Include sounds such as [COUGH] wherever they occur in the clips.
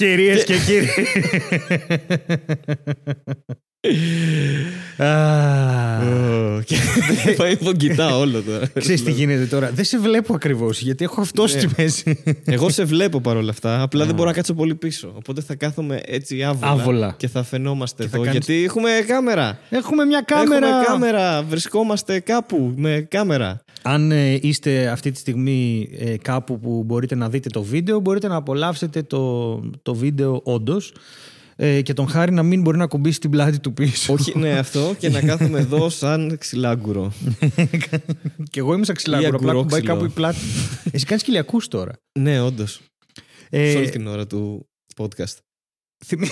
Κυρίες και κύριοι. [LAUGHS] Πάει τον κοιτάω όλο τώρα. Ξέρεις τι γίνεται τώρα. Δεν σε βλέπω ακριβώς γιατί έχω αυτό στη μέση. Εγώ σε βλέπω παρόλα αυτά. Απλά δεν μπορώ να κάτσω πολύ πίσω. Οπότε θα κάθομαι έτσι άβολα. Άβολα. Και θα φαινόμαστε θα εδώ. κάνεις- Γιατί έχουμε κάμερα. Έχουμε μια κάμερα. Έχουμε κάμερα. Βρισκόμαστε κάπου με κάμερα. Αν ε, είστε αυτή τη στιγμή ε, κάπου που μπορείτε να δείτε το βίντεο, μπορείτε να απολαύσετε το, το βίντεο όντως. Ε, και τον Χάρη να μην μπορεί να κουμπίσει την πλάτη του πίσω. Όχι, ναι, αυτό. Και να κάθομαι εδώ σαν ξυλάγκουρο. [LAUGHS] και εγώ είμαι σαν Ή ξυλάγκουρο, απλά κουμπάει αγκουρόξυλο. κάπου η πλάτη. Εσύ κάνεις κοιλιακούς τώρα. ναι, όντως. Ε, Σε όλη την ώρα του podcast. θυμη-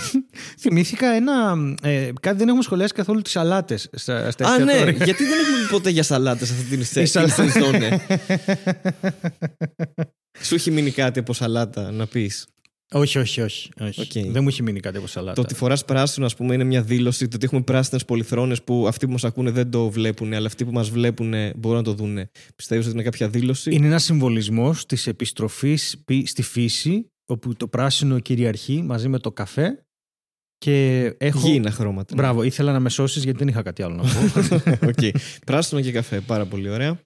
[LAUGHS] Θυμήθηκα ένα. Ε, κάτι δεν έχουμε σχολιάσει καθόλου τις σαλάτες στα, στα Α, ναι. εστιατόρια. Γιατί δεν έχουμε πει ποτέ για σαλάτες σε αυτή την Οι σε- σαλάτες. την σεζόν, ναι. Σου έχει μείνει κάτι από σαλάτα να πεις; Όχι, όχι, όχι. όχι. Οκ. Δεν μου έχει μείνει κάτι από σαλάτα. Το ότι φοράς πράσινο, ας πούμε, είναι μια δήλωση. Το ότι έχουμε πράσινες πολυθρόνες που αυτοί που μας ακούνε δεν το βλέπουν, αλλά αυτοί που μας βλέπουν μπορούν να το δουν. Πιστεύεις ότι είναι κάποια δήλωση; Είναι ένας συμβολισμός της επιστροφής στη φύση, όπου το πράσινο κυριαρχεί μαζί με το καφέ. Και έχω. Γήινα χρώματα. Μπράβο, ήθελα να με σώσεις γιατί δεν είχα κάτι άλλο να πω. [LAUGHS] Οκ. Πράσινο και καφέ. Πάρα πολύ ωραία.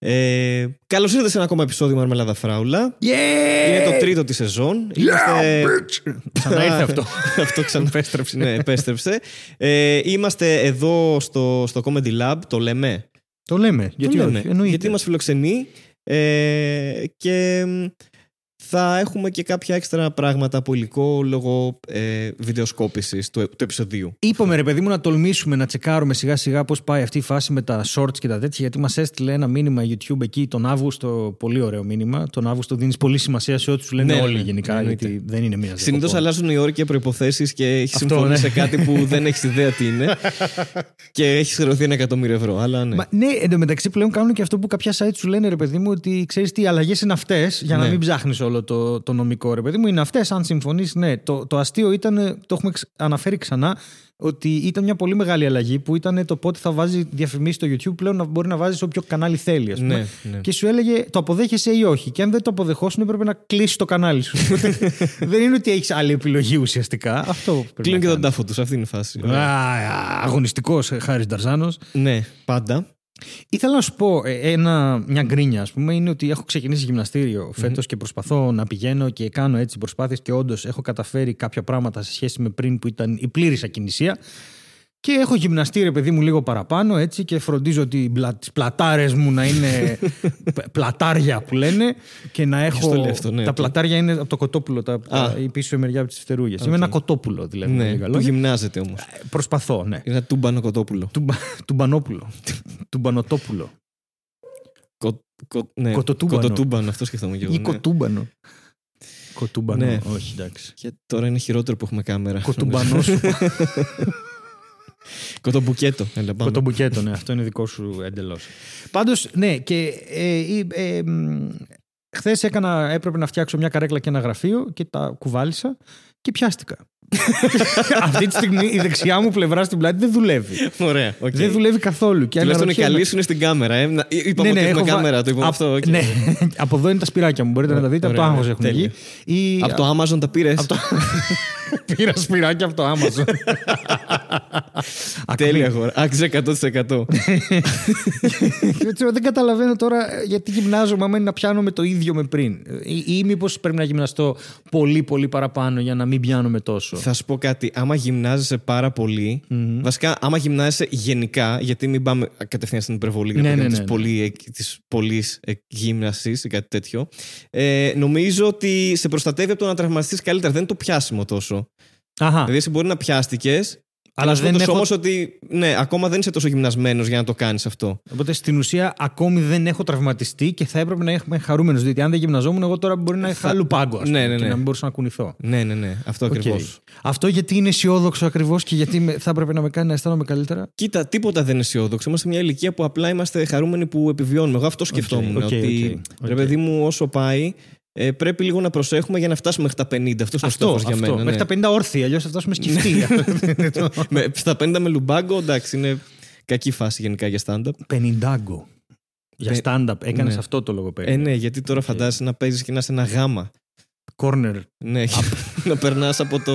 Ε, Καλώς ήρθατε σε ένα ακόμα επεισόδιο Μαρμελάδα Φράουλα. Yeah! Είναι το τρίτο της σεζόν. Είμαστε. Ξανά ήρθε αυτό. [LAUGHS] αυτό ξανά επέστρεψε. ναι, [LAUGHS] επέστρεψε. Ε, είμαστε εδώ στο, στο Comedy Lab, το λέμε; το λέμε. Γιατί το λέμε. όχι, εννοείται. Γιατί μας φιλοξενεί ε, και μ, θα έχουμε και κάποια έξτρα πράγματα από υλικό λόγω ε, βιντεοσκόπησης του, του επεισοδίου. Είπαμε ρε παιδί μου να τολμήσουμε να τσεκάρουμε σιγά σιγά πώς πάει αυτή η φάση με τα shorts και τα τέτοια γιατί μας έστειλε ένα μήνυμα YouTube εκεί τον Αύγουστο, πολύ ωραίο μήνυμα. Τον Αύγουστο δίνεις πολύ σημασία σε ό,τι σου λένε Ναι, όλοι ναι, γενικά εννοείται. γιατί δεν είναι μία Συνήθως αλλάζουν οι όροι και προποθέσει και έχεις Αυτό, συμφωνήσει ναι. σε κάτι που δεν έχεις ιδέα τι είναι [LAUGHS] και έχεις χρεωθεί ένα εκατομμύριο ευρώ. Αλλά ναι. Μα, ναι, εντωμεταξύ πλέον κάνουν και αυτό που κάποια site σου λένε ρε παιδί μου ότι ξέρεις τι, οι αλλαγές είναι αυτές για να Ναι. μην ψάχνεις όλο το, το νομικό ρε παιδί μου. Είναι αυτές, αν συμφωνείς, ναι. Το, το αστείο ήταν, το έχουμε ξ- αναφέρει ξανά, ότι ήταν μια πολύ μεγάλη αλλαγή που ήταν το πότε θα βάζει διαφημίσεις στο YouTube πλέον να μπορεί να βάζεις όποιο κανάλι θέλει. Ας πούμε. Ναι, ναι. Και σου έλεγε το αποδέχεσαι ή όχι. Και αν δεν το αποδεχόσουν, έπρεπε να κλείσει το κανάλι σου. [LAUGHS] δεν είναι ότι έχεις άλλη επιλογή ουσιαστικά. Αυτό πρέπει Κλείνουν να και τον κάνεις. τάφο τους. Αυτή είναι η φάση. Αγωνιστικός Χάρης Νταρζάνος. Ναι, πάντα. Ήθελα να σου πω ε, ένα, μια γκρίνια, ας πούμε, είναι ότι έχω ξεκινήσει γυμναστήριο φέτος και προσπαθώ να πηγαίνω και κάνω έτσι προσπάθειες και όντως έχω καταφέρει κάποια πράγματα σε σχέση με πριν που ήταν η πλήρης ακινησία. Και έχω γυμναστεί ρε παιδί μου λίγο παραπάνω έτσι και φροντίζω ότι τις πλατάρες μου να είναι [LAUGHS] π- πλατάρια που λένε και να έχω... το λέει αυτό, ναι, τα αυτό. πλατάρια είναι από το κοτόπουλο, τα, τα, Α. η πίσω μεριά από τις φτερούγες. Είμαι ένα κοτόπουλο δηλαδή. με Ναι, λίγα που λόγια. γυμνάζεται όμως. Προσπαθώ, ναι. Είναι ένα τούμπανο κοτόπουλο. Του, του μπανόπουλο. του μπανοτόπουλο. Κο, κο, ναι, Κοτοτούμπανο. Κοτοτούμπανο, αυτό σκεφτόμουν και εγώ. Ή ναι. κοτούμπανο. Κοτούμπανο. Ναι. Όχι, εντάξει. Και τώρα είναι χειρότερο που έχουμε κάμερα. Κοτούμπανο σου. [LAUGHS] [LAUGHS] Κοτομπουκέτο. Έλα, πάμε. Κοτομπουκέτο, ναι, αυτό είναι δικό σου εντελώς. Πάντως, ναι, και ε, ε, χθες έκανα, έπρεπε να φτιάξω μια καρέκλα και ένα γραφείο και τα κουβάλισα και πιάστηκα. [LAUGHS] Αυτή τη στιγμή η δεξιά μου πλευρά στην πλάτη δεν δουλεύει. Ωραία. οκ. Δεν δουλεύει καθόλου. Και Τουλάχιστον οι αναρωτιέμαι- καλοί σου είναι στην κάμερα. Ε. Να- Είπαμε ότι έχουμε έχω βα- κάμερα. Το είπαμε Απ- αυτό. οκ. Ναι, [LAUGHS] από εδώ είναι τα σπυράκια μου. Μπορείτε να τα δείτε. Από το Ωραία, άγχο ναι, έχουν τέλεια. βγει. Ή- Από το Amazon τα πήρες. [LAUGHS] από [LAUGHS] το- Πήρα σπυράκια από το Amazon. [LAUGHS] Τέλεια αγορά. Άξιζε 100%. Έτσι, [LAUGHS] δεν καταλαβαίνω τώρα ε, γιατί γυμνάζομαι άμα είναι να πιάνω με το ίδιο με πριν. Ή, ή μήπως πρέπει να γυμναστώ πολύ πολύ παραπάνω για να μην πιάνομαι τόσο. Θα σου πω κάτι. Άμα γυμνάζεσαι πάρα πολύ, βασικά άμα γυμνάζεσαι γενικά, γιατί μην πάμε κατευθείαν στην υπερβολή Ναι, ναι, ναι, ναι, ναι, της, ναι. πολύ, της πολλής ε, γύμνασης ή κάτι τέτοιο, ε, νομίζω ότι σε προστατεύει από το να τραυματιστείς καλύτερα. Δεν είναι το πιάσιμο τόσο. Αχα. Δηλαδή, εσύ μπορεί να πιάστηκες, Αλλά αλλά δεν δεν έχω- όμως ότι ναι, ακόμα δεν είσαι τόσο γυμνασμένος για να το κάνεις αυτό. Οπότε στην ουσία ακόμη δεν έχω τραυματιστεί και θα έπρεπε να είμαι χαρούμενος. Διότι αν δεν γυμναζόμουν, εγώ τώρα μπορεί να είχα λουμπάγκο. ας Ναι, πούμε, ναι, Και ναι. να μην μπορούσα να κουνηθώ. Ναι, ναι, ναι. Αυτό Οκ. ακριβώς. Αυτό γιατί είναι αισιόδοξο ακριβώς και γιατί με- θα έπρεπε να με κάνει να αισθάνομαι καλύτερα; Κοίτα, τίποτα δεν είναι αισιόδοξο. Είμαστε σε μια ηλικία που απλά είμαστε χαρούμενοι που επιβιώνουμε. Εγώ αυτό σκεφτόμουν. οκ, ότι οκ, ρε οκ. παιδί μου, όσο πάει, ε, πρέπει λίγο να προσέχουμε για να φτάσουμε μέχρι τα 50. Αυτός είναι ο Αυτό, στόχος για αυτό. μένα. Μέχρι ναι. τα 50 όρθια, αλλιώς θα φτάσουμε σκεφτεί. [LAUGHS] με, στα 50 με λουμπάγκο, εντάξει, είναι κακή φάση γενικά για stand-up. Πενιντάγκο. Για Πε- stand-up. Έκανες ναι. αυτό το λόγο Ε, ναι, γιατί τώρα φαντάζεσαι να παίζεις και να είσαι ένα γάμα. corner. Ναι, [LAUGHS] να περνάς από το,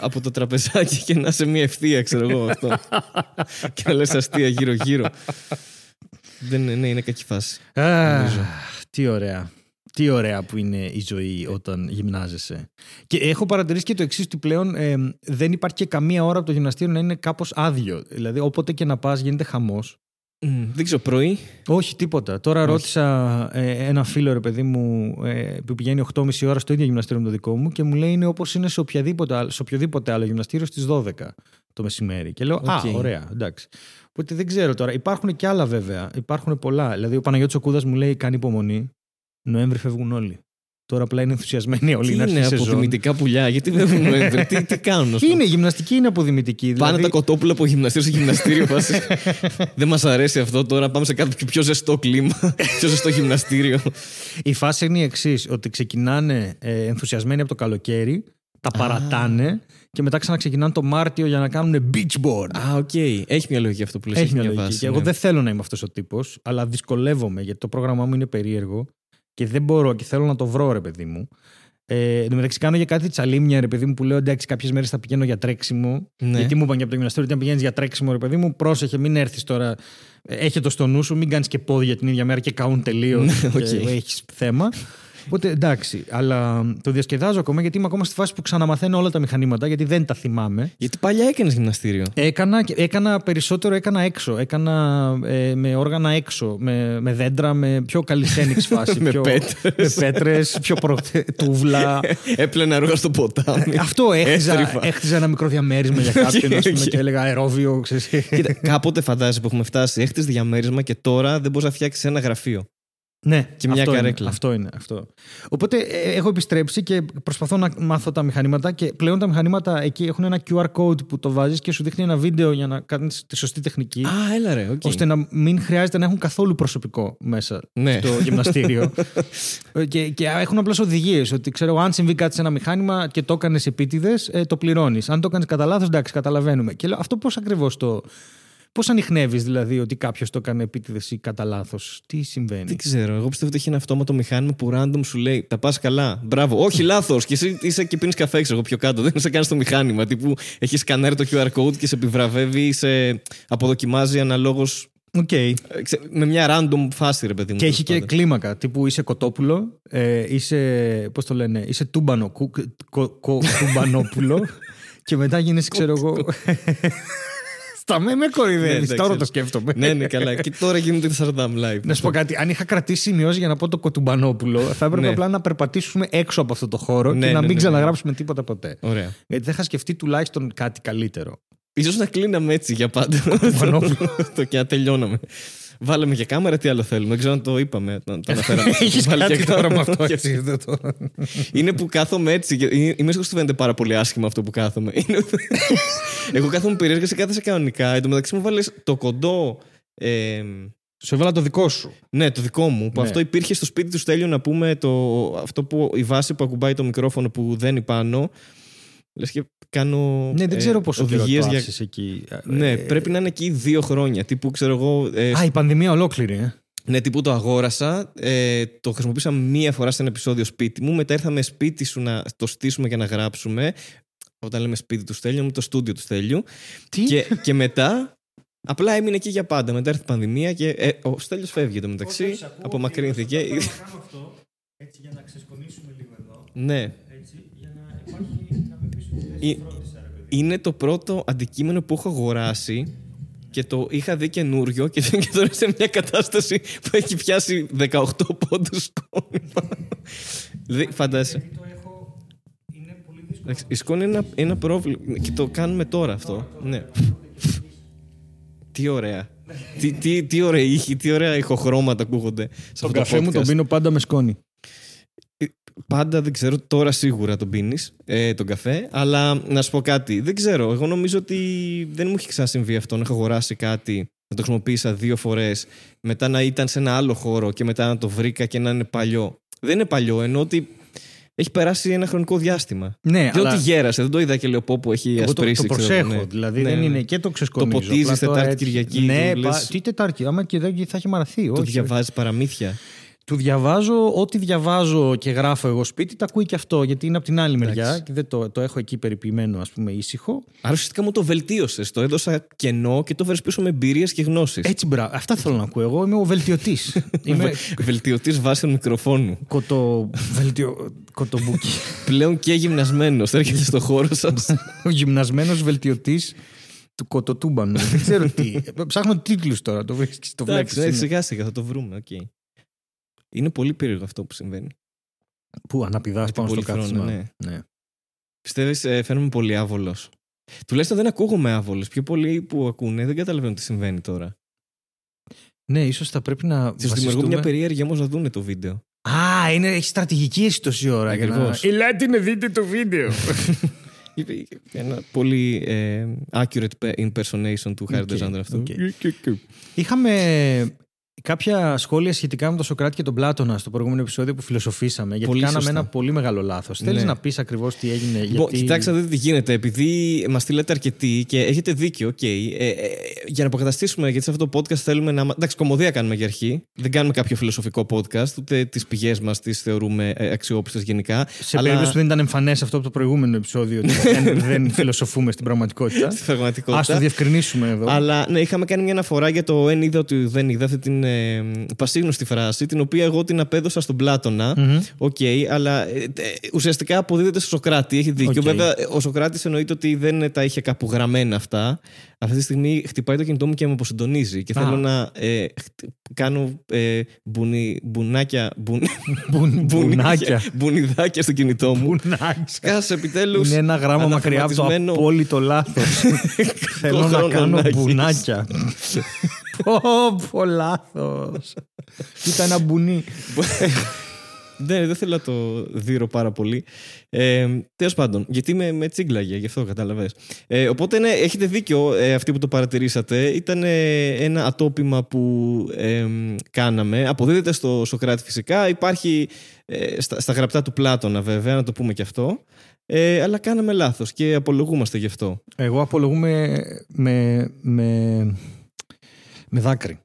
από το τραπεζάκι και να είσαι μια ευθεία, ξέρω εγώ αυτό. [LAUGHS] και να λες αστεία γύρω-γύρω. Δεν, ναι, είναι κακή φάση. νομίζω. τι ωραία. Τι ωραία που είναι η ζωή όταν γυμνάζεσαι. Και έχω παρατηρήσει και το εξής ότι πλέον ε, δεν υπάρχει και καμία ώρα από το γυμναστήριο να είναι κάπως άδειο. Δηλαδή, όποτε και να πας, γίνεται χαμός. Μμ, δεν ξέρω, πρωί; Όχι, τίποτα. Τώρα Όχι. ρώτησα ε, ένα φίλο, ρε παιδί μου, ε, που πηγαίνει 8.30 ώρα στο ίδιο γυμναστήριο με το δικό μου και μου λέει είναι όπως είναι σε οποιαδήποτε, άλλο- σε οποιοδήποτε άλλο γυμναστήριο στις 12 το μεσημέρι. Και λέω, Α, Οκ. ωραία, εντάξει. Οπότε δεν ξέρω τώρα. Υπάρχουν και άλλα βέβαια. Υπάρχουν πολλά. Δηλαδή, ο Παναγιώτης ο Κούδας μου λέει: Κάνε υπομονή. Νοέμβρη φεύγουν όλοι. Τώρα απλά είναι ενθουσιασμένοι όλοι. Τι να έρθει η είναι σεζόν. αποδημητικά πουλιά, γιατί δεν έχουν Νοέμβρη, τι, τι κάνουν. [LAUGHS] ας πούμε. Είναι, η γυμναστική είναι αποδημητική. Πάνε δηλαδή- τα κοτόπουλα από γυμναστήριο σε γυμναστήριο. [LAUGHS] φάση. δεν μας αρέσει αυτό τώρα. Πάμε σε κάτι πιο ζεστό κλίμα. [LAUGHS] πιο ζεστό γυμναστήριο. Η φάση είναι η εξής: Ότι ξεκινάνε ε, ενθουσιασμένοι από το καλοκαίρι, τα παρατάνε και μετά ξαναξεκινάνε το Μάρτιο για να κάνουν beach body. Α, οκ. Έχει μια λογική αυτό που λες. Έχει μια λογική. βάση, και εγώ ναι. δεν θέλω να είμαι αυτός ο τύπος, αλλά δυσκολεύομαι γιατί το πρόγραμμά μου είναι περίεργο και δεν μπορώ και θέλω να το βρω, ρε παιδί μου. Ε, εν τω μεταξύ, κάνω για κάτι τσαλίμια, ρε παιδί μου, που λέω εντάξει, κάποιες μέρες θα πηγαίνω για τρέξιμο. Ναι. Γιατί μου είπαν και από το γυμναστήριο ότι αν πηγαίνεις για τρέξιμο, ρε παιδί μου, πρόσεχε, μην έρθεις τώρα. Ε, Έχει το στο νου σου, μην κάνεις και πόδια την ίδια μέρα και καούν τελείως. Ναι, και οκ. Έχεις θέμα. Οπότε εντάξει, αλλά το διασκεδάζω ακόμα γιατί είμαι ακόμα στη φάση που ξαναμαθαίνω όλα τα μηχανήματα γιατί δεν τα θυμάμαι. Γιατί παλιά έκανες γυμναστήριο. Έκανα, έκανα περισσότερο έκανα έξω. Έκανα ε, με όργανα έξω. Με, με δέντρα, με πιο calisthenics [LAUGHS] φάση. Με πιο, πέτρες. Με πέτρες, πιο προ, τούβλα. [LAUGHS] Έπλενα ρούχα στο ποτάμι. Αυτό έχτιζα, Έστριφα. έχτιζα ένα μικρό διαμέρισμα για κάποιον [LAUGHS] ας πούμε, Οκ. και έλεγα αερόβιο. Ξέρεις. Κοίτα, κάποτε φαντάζεσαι που έχουμε φτάσει. Έχτιζες διαμέρισμα και τώρα δεν μπορείς να φτιάξεις ένα γραφείο. Ναι, Και μια αυτό καρέκλα. Είναι, αυτό είναι. Αυτό. Οπότε ε, έχω επιστρέψει και προσπαθώ να μάθω τα μηχανήματα και πλέον τα μηχανήματα εκεί έχουν ένα QR code που το βάζεις και σου δείχνει ένα βίντεο για να κάνεις τη σωστή τεχνική. Α, έλα ρε, οκ. ώστε να μην χρειάζεται να έχουν καθόλου προσωπικό μέσα Ναι. στο γυμναστήριο. [LAUGHS] Ε, και, και έχουν απλώς οδηγίες ότι ξέρω, αν συμβεί κάτι σε ένα μηχάνημα και το έκανες επίτηδες, το πληρώνεις. Αν το έκανες κατά λάθος, εντάξει, καταλαβαίνουμε. Και λέω, αυτό πώς ακριβώς το. Πώς ανιχνεύεις δηλαδή ότι κάποιος το έκανε επίτηδες ή κατά λάθος, τι συμβαίνει; Δεν ξέρω. Εγώ πιστεύω ότι έχει ένα αυτόματο μηχάνημα που random σου λέει Τα πας καλά. Μπράβο. Όχι, λάθος. Και εσύ είσαι και πίνεις καφέ, ξέρω εγώ πιο κάτω. Δεν σε κάνει το μηχάνημα. Τύπου έχεις σκανέρει το QR code και σε επιβραβεύει ή σε αποδοκιμάζει αναλόγως. Οκ. Με μια random φάση, ρε παιδί μου. Και έχει και τέλος κλίμακα. Τύπου είσαι κοτόπουλο, ε, είσαι. Πώς το λένε, είσαι τούμπανο, κου, κο, κο, τουμπανόπουλο. [LAUGHS] και μετά γίνεσαι, ξέρω εγώ. [LAUGHS] Στα με με Ναι, κορυδεύει. εντάξει, Τώρα το έτσι. σκέφτομαι. ναι, ναι, καλά. και τώρα γίνεται 40 live. Να σου πω κάτι. Αν είχα κρατήσει σημειώσει για να πω το κοτουμπανόπουλο, θα έπρεπε Ναι. απλά να περπατήσουμε έξω από αυτό το χώρο Ναι, και να ναι, μην ναι, ναι. ξαναγράψουμε τίποτα ποτέ. Ωραία. Γιατί δεν είχα σκεφτεί τουλάχιστον κάτι καλύτερο. Ίσως να κλείναμε έτσι για πάντα. Μανόπουλο. [LAUGHS] το και να τελειώναμε. Βάλαμε και κάμερα, τι άλλο θέλουμε. Δεν ξέρω αν το είπαμε. Να το αναφέραμε. [LAUGHS] Έχεις Βάλει και κάτι τώρα με αυτό, κάμερα. έτσι. δεν το- Είναι που κάθομαι έτσι. και- Είμαι σίγουρος ότι φαίνεται πάρα πολύ άσχημα αυτό που κάθομαι. Είναι... [LAUGHS] Εγώ κάθομαι περίεργα σε κάθεσαι κανονικά. Εν τω μεταξύ μου βάλες το κοντό. Ε, Σου έβαλα το δικό σου. ναι, το δικό μου. Που Ναι. αυτό υπήρχε στο σπίτι του Στέλιου να πούμε το, αυτό που η βάση που ακουμπάει το μικρόφωνο που δεν πάνω. Λες και κάνω. Ναι, δεν ε, ξέρω πόσο καιρό οδηγίες το για- άφησες εκεί. Ναι, Ε, πρέπει να είναι εκεί δύο χρόνια. Τύπου ξέρω εγώ. ε, Α, η πανδημία ολόκληρη, ε. ναι, τύπου το αγόρασα. Ε, το χρησιμοποίησα μία φορά σε ένα επεισόδιο σπίτι μου. Μετά ήρθαμε σπίτι σου να το στήσουμε και να γράψουμε. Όταν λέμε σπίτι του Στέλιου, με το στούντιο του Στέλιου. Τι; Και, και μετά. Απλά έμεινε εκεί για πάντα. Μετά έρθει η πανδημία και ε, ο Στέλιος φεύγει το μεταξύ. Απομακρύνθηκε. αυτό έτσι για να ξεσκονίσουμε λίγο εδώ. ναι. Έτσι, για να υπάρχει να μην πεις ότι Ε, Είναι το πρώτο αντικείμενο που έχω αγοράσει και το είχα δει καινούριο και, [LAUGHS] και τώρα σε μια κατάσταση που έχει πιάσει 18 πόντους σκόνη πάνω. Δε- Φαντάζεσαι. το έχω. Είναι πολύ δύσκολο. Εντάξει, Η σκόνη είναι ένα, ένα πρόβλημα και το κάνουμε τώρα αυτό. Ναι. Τι ωραία. τι, τι, τι ωραία ήχη, τι ωραία ηχοχρώματα ακούγονται. σε Τον αυτό το καφέ μου τον podcast. πίνω πάντα με σκόνη. Πάντα δεν ξέρω, τώρα σίγουρα τον πίνεις ε, τον καφέ. Αλλά να σου πω κάτι, δεν ξέρω. Εγώ νομίζω ότι δεν μου έχει ξανασυμβεί αυτό. Να έχω αγοράσει κάτι, να το χρησιμοποίησα δύο φορές, μετά να ήταν σε ένα άλλο χώρο και μετά να το βρήκα και να είναι παλιό. Δεν είναι παλιό, ενώ ότι έχει περάσει ένα χρονικό διάστημα. Ναι, Δεν αλλά ότι γέρασε, δεν το είδα και λέω πω που έχει εγώ το, ασπρίσει. το ξέρω, προσέχω. ναι. Δηλαδή Ναι, δεν ναι. είναι και το ξεσκονίζω. Το ποτίζεις απλά τώρα Τετάρτη έτσι- Κυριακή, Ναι, το πα- λες. τι Τετάρτη. Άμα Κυριακή θα έχει μαραθεί. Το όχι, διαβάζεις παραμύθια. Του διαβάζω ό,τι διαβάζω και γράφω εγώ σπίτι, τα ακούει και αυτό. Γιατί είναι από την άλλη μεριά Εντάξει. και δεν το, το έχω εκεί περιποιημένο, ας πούμε, ήσυχο. Άρα ουσιαστικά μου το βελτίωσες. Το έδωσα κενό και το έφερε πίσω με εμπειρίες και γνώσεις. Έτσι, μπράβο. Αυτά θέλω να ακούω. Εγώ είμαι ο βελτιωτής. [LAUGHS] είμαι Βελτιωτής βάσει του μικροφόνου. κοτο... βελτιο... κοτομπούκι. [LAUGHS] Πλέον και γυμνασμένος. Έρχεται στο χώρο σας. [LAUGHS] ο γυμνασμένος βελτιωτής του κοτοτούμπανου. δεν ξέρω τι. Ψάχνω τίτλους τώρα. Το βρίσκεις. Το Εντάξει, βλέπεις. ναι, σιγά σιγά θα το βρούμε. οκ. Είναι πολύ περίεργο αυτό που συμβαίνει. Πού αναπηδάς Με την πάνω στο πολυθρόνα, κάθισμα. ναι. ναι. Πιστεύεις, ε, φαίνομαι πολύ άβολος. Τουλάχιστον δεν ακούγομαι άβολος. Πιο πολλοί που ακούνε δεν καταλαβαίνουν τι συμβαίνει τώρα. Ναι, ίσως θα πρέπει να. Του δημιουργούν βασιστούμε- μια περιέργεια όμως να δούνε το βίντεο. Α, είναι, έχει στρατηγική εσύ τόση ώρα. για να- Ακριβώς. Ελάτε να δείτε το βίντεο. [LAUGHS] Είπε Ένα πολύ ε, accurate impersonation του Χάρη Οκ, Ντεζάντερ αυτού. οκ. Είχαμε κάποια σχόλια σχετικά με τον Σοκράτη και τον Πλάτωνα στο προηγούμενο επεισόδιο που φιλοσοφήσαμε. Γιατί Πολύ κάναμε σωστά. ένα πολύ μεγάλο λάθος. Θέλεις Ναι. να πεις ακριβώς τι έγινε. Λοιπόν, Γιατί... Κοιτάξτε, να δείτε τι γίνεται. Επειδή μας στείλατε αρκετοί και έχετε δίκιο, οκ. Ε, ε, για να αποκαταστήσουμε, γιατί σε αυτό το podcast θέλουμε να. Εντάξει, κωμωδία κάνουμε για αρχή. Δεν κάνουμε κάποιο φιλοσοφικό podcast, ούτε τις πηγές μας τις θεωρούμε ε, αξιόπιστες γενικά. Σε αλλά- περίπτωση που δεν ήταν εμφανές αυτό από το προηγούμενο επεισόδιο, ότι δεν, [LAUGHS] δεν φιλοσοφούμε στην πραγματικότητα. Στην πραγματικότητα. Ας το διευκρινίσουμε εδώ. Αλλά ναι, είχαμε κάνει μια αναφορά για το εν οίδα ότι ουδέν οίδα αυτή την ε, πασίγνωστη φράση, την οποία εγώ την απέδωσα στον Πλάτωνα. Μμμ. Οκ, αλλά ε, ε, ουσιαστικά αποδίδεται στο Σοκράτη. Έχει δίκιο. Οκ. Βέβαια, ο Σοκράτης εννοείται ότι δεν τα είχε κάπου γραμμένα αυτά. Αυτή τη στιγμή χτυπάει το κινητό μου και με αποσυντονίζει. Και Α. θέλω να ε, χτ- κάνω ε, μπουνι, μπουνάκια. Μπουν, [LAUGHS] Μπουν- Μπουνάκια. μπουνιδάκια στο κινητό μου. Μπουνάκια. Σκάσε επιτέλους. Είναι ένα γράμμα μακριά από το απόλυτο λάθος. [LAUGHS] Θέλω να κάνω χρονάκης. μπουνάκια. [LAUGHS] Πω, πω, λάθος. Κοίτα ένα μπουνί. Ναι, δεν θέλω να το δείρω πάρα πολύ. Ε, Τέλος πάντων, γιατί με, με τσίγκλαγε, γι' αυτό κατάλαβες. Ε, οπότε, ναι, έχετε δίκιο ε, αυτοί που το παρατηρήσατε. Ήταν ε, ένα ατόπημα που ε, κάναμε. Αποδίδεται στο Σοκράτη φυσικά. Υπάρχει ε, στα, στα γραπτά του Πλάτωνα, βέβαια, να το πούμε και αυτό. Ε, αλλά κάναμε λάθος και απολογούμαστε γι' αυτό. Εγώ απολογούμαι με, με, με δάκρυ.